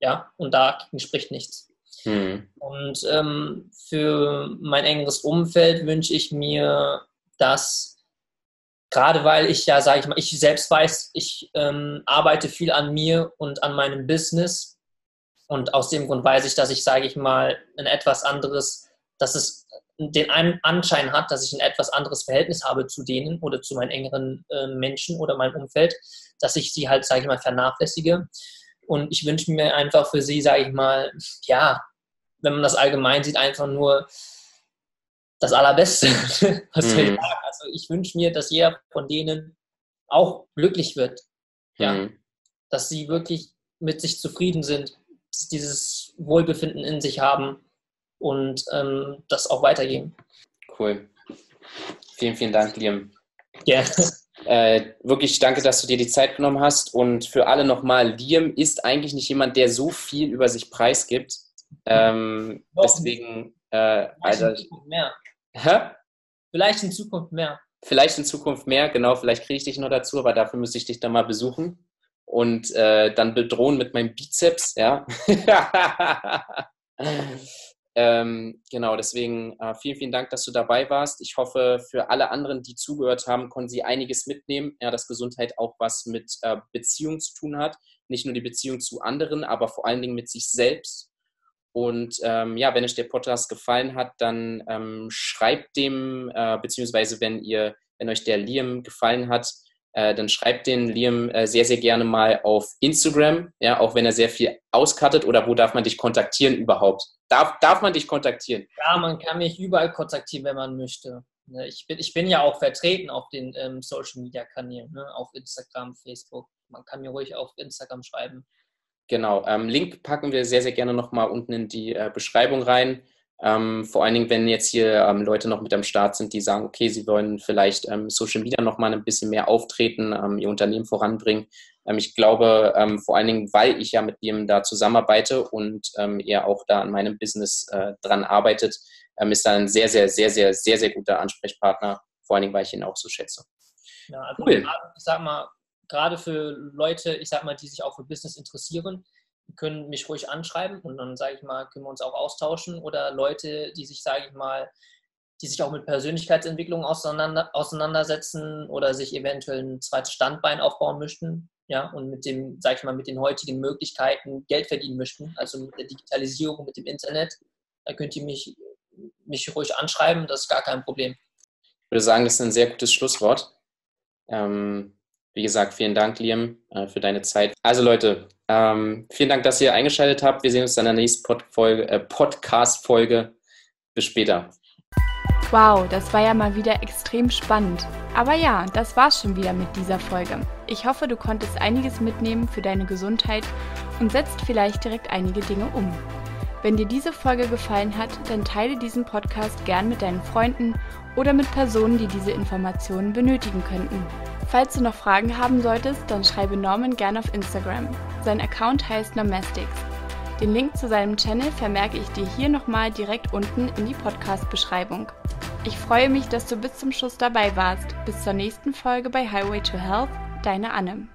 Ja, und dagegen spricht nichts. Mhm. Und ähm, für mein engeres Umfeld wünsche ich mir, dass gerade weil ich ja, sage ich mal, ich selbst weiß, ich ähm, arbeite viel an mir und an meinem Business. Und aus dem Grund weiß ich, dass ich, sage ich mal, ein etwas anderes, dass es den Anschein hat, dass ich ein etwas anderes Verhältnis habe zu denen oder zu meinen engeren äh, Menschen oder meinem Umfeld, dass ich sie halt, sage ich mal, vernachlässige. Und ich wünsche mir einfach für sie, sage ich mal, ja, wenn man das allgemein sieht, einfach nur das Allerbeste. Was soll ich mhm. sagen? Also ich wünsche mir, dass jeder von denen auch glücklich wird. Ja. Mhm. Dass sie wirklich mit sich zufrieden sind, dieses Wohlbefinden in sich haben und ähm, das auch weitergeben. Cool. Vielen, vielen Dank, Liam. Ja. Äh, wirklich danke, dass du dir die Zeit genommen hast. Und für alle nochmal, Liam ist eigentlich nicht jemand, der so viel über sich preisgibt. Ähm, deswegen, äh, also. In Zukunft mehr. Hä? Vielleicht in Zukunft mehr. Vielleicht in Zukunft mehr, genau. Vielleicht kriege ich dich noch dazu, aber dafür müsste ich dich dann mal besuchen und äh, dann bedrohen mit meinem Bizeps, ja. Ähm, genau, deswegen äh, vielen, vielen Dank, dass du dabei warst. Ich hoffe, für alle anderen, die zugehört haben, konnten sie einiges mitnehmen. Ja, dass Gesundheit auch was mit äh, Beziehung zu tun hat. Nicht nur die Beziehung zu anderen, aber vor allen Dingen mit sich selbst. Und ähm, ja, wenn euch der Podcast gefallen hat, dann ähm, schreibt dem, äh, beziehungsweise wenn ihr, wenn euch der Liam gefallen hat, äh, dann schreibt den Liam äh, sehr, sehr gerne mal auf Instagram, ja, auch wenn er sehr viel auskattet oder wo darf man dich kontaktieren überhaupt? Darf, darf man dich kontaktieren? Ja, man kann mich überall kontaktieren, wenn man möchte. Ne, ich bin, ich bin ja auch vertreten auf den ähm, Social Media Kanälen, ne? auf Instagram, Facebook. Man kann mir ruhig auf Instagram schreiben. Genau. Ähm, Link packen wir sehr, sehr gerne nochmal unten in die äh, Beschreibung rein. Ähm, vor allen Dingen, wenn jetzt hier ähm, Leute noch mit am Start sind, die sagen, okay, sie wollen vielleicht ähm, Social Media noch mal ein bisschen mehr auftreten, ähm, ihr Unternehmen voranbringen. Ähm, ich glaube, ähm, vor allen Dingen, weil ich ja mit ihm da zusammenarbeite und er auch da an meinem Business äh, dran arbeitet, ist er ein sehr, sehr, sehr, sehr, sehr, sehr guter Ansprechpartner, vor allen Dingen, weil ich ihn auch so schätze. Ja, also cool. ich sag mal, gerade für Leute, ich sag mal, die sich auch für Business interessieren, können mich ruhig anschreiben und dann, sage ich mal, können wir uns auch austauschen. Oder Leute, die sich, sage ich mal, die sich auch mit Persönlichkeitsentwicklung auseinander, auseinandersetzen oder sich eventuell ein zweites Standbein aufbauen möchten, ja, und mit dem, sag ich mal, mit den heutigen Möglichkeiten Geld verdienen möchten, also mit der Digitalisierung, mit dem Internet, da könnt ihr mich, mich ruhig anschreiben, das ist gar kein Problem. Ich würde sagen, das ist ein sehr gutes Schlusswort. Ähm, wie gesagt, vielen Dank, Liam, äh, für deine Zeit. Also Leute, ähm, vielen Dank, dass ihr eingeschaltet habt. Wir sehen uns dann in der nächsten Pod äh, Podcast-Folge. Bis später. Wow, das war ja mal wieder extrem spannend. Aber ja, das war's schon wieder mit dieser Folge. Ich hoffe, du konntest einiges mitnehmen für deine Gesundheit und setzt vielleicht direkt einige Dinge um. Wenn dir diese Folge gefallen hat, dann teile diesen Podcast gern mit deinen Freunden oder mit Personen, die diese Informationen benötigen könnten. Falls du noch Fragen haben solltest, dann schreibe Norman gern auf Instagram. Sein Account heißt Nomestics. Den Link zu seinem Channel vermerke ich dir hier nochmal direkt unten in die Podcast-Beschreibung. Ich freue mich, dass du bis zum Schluss dabei warst. Bis zur nächsten Folge bei Highway to Health, deine Anne.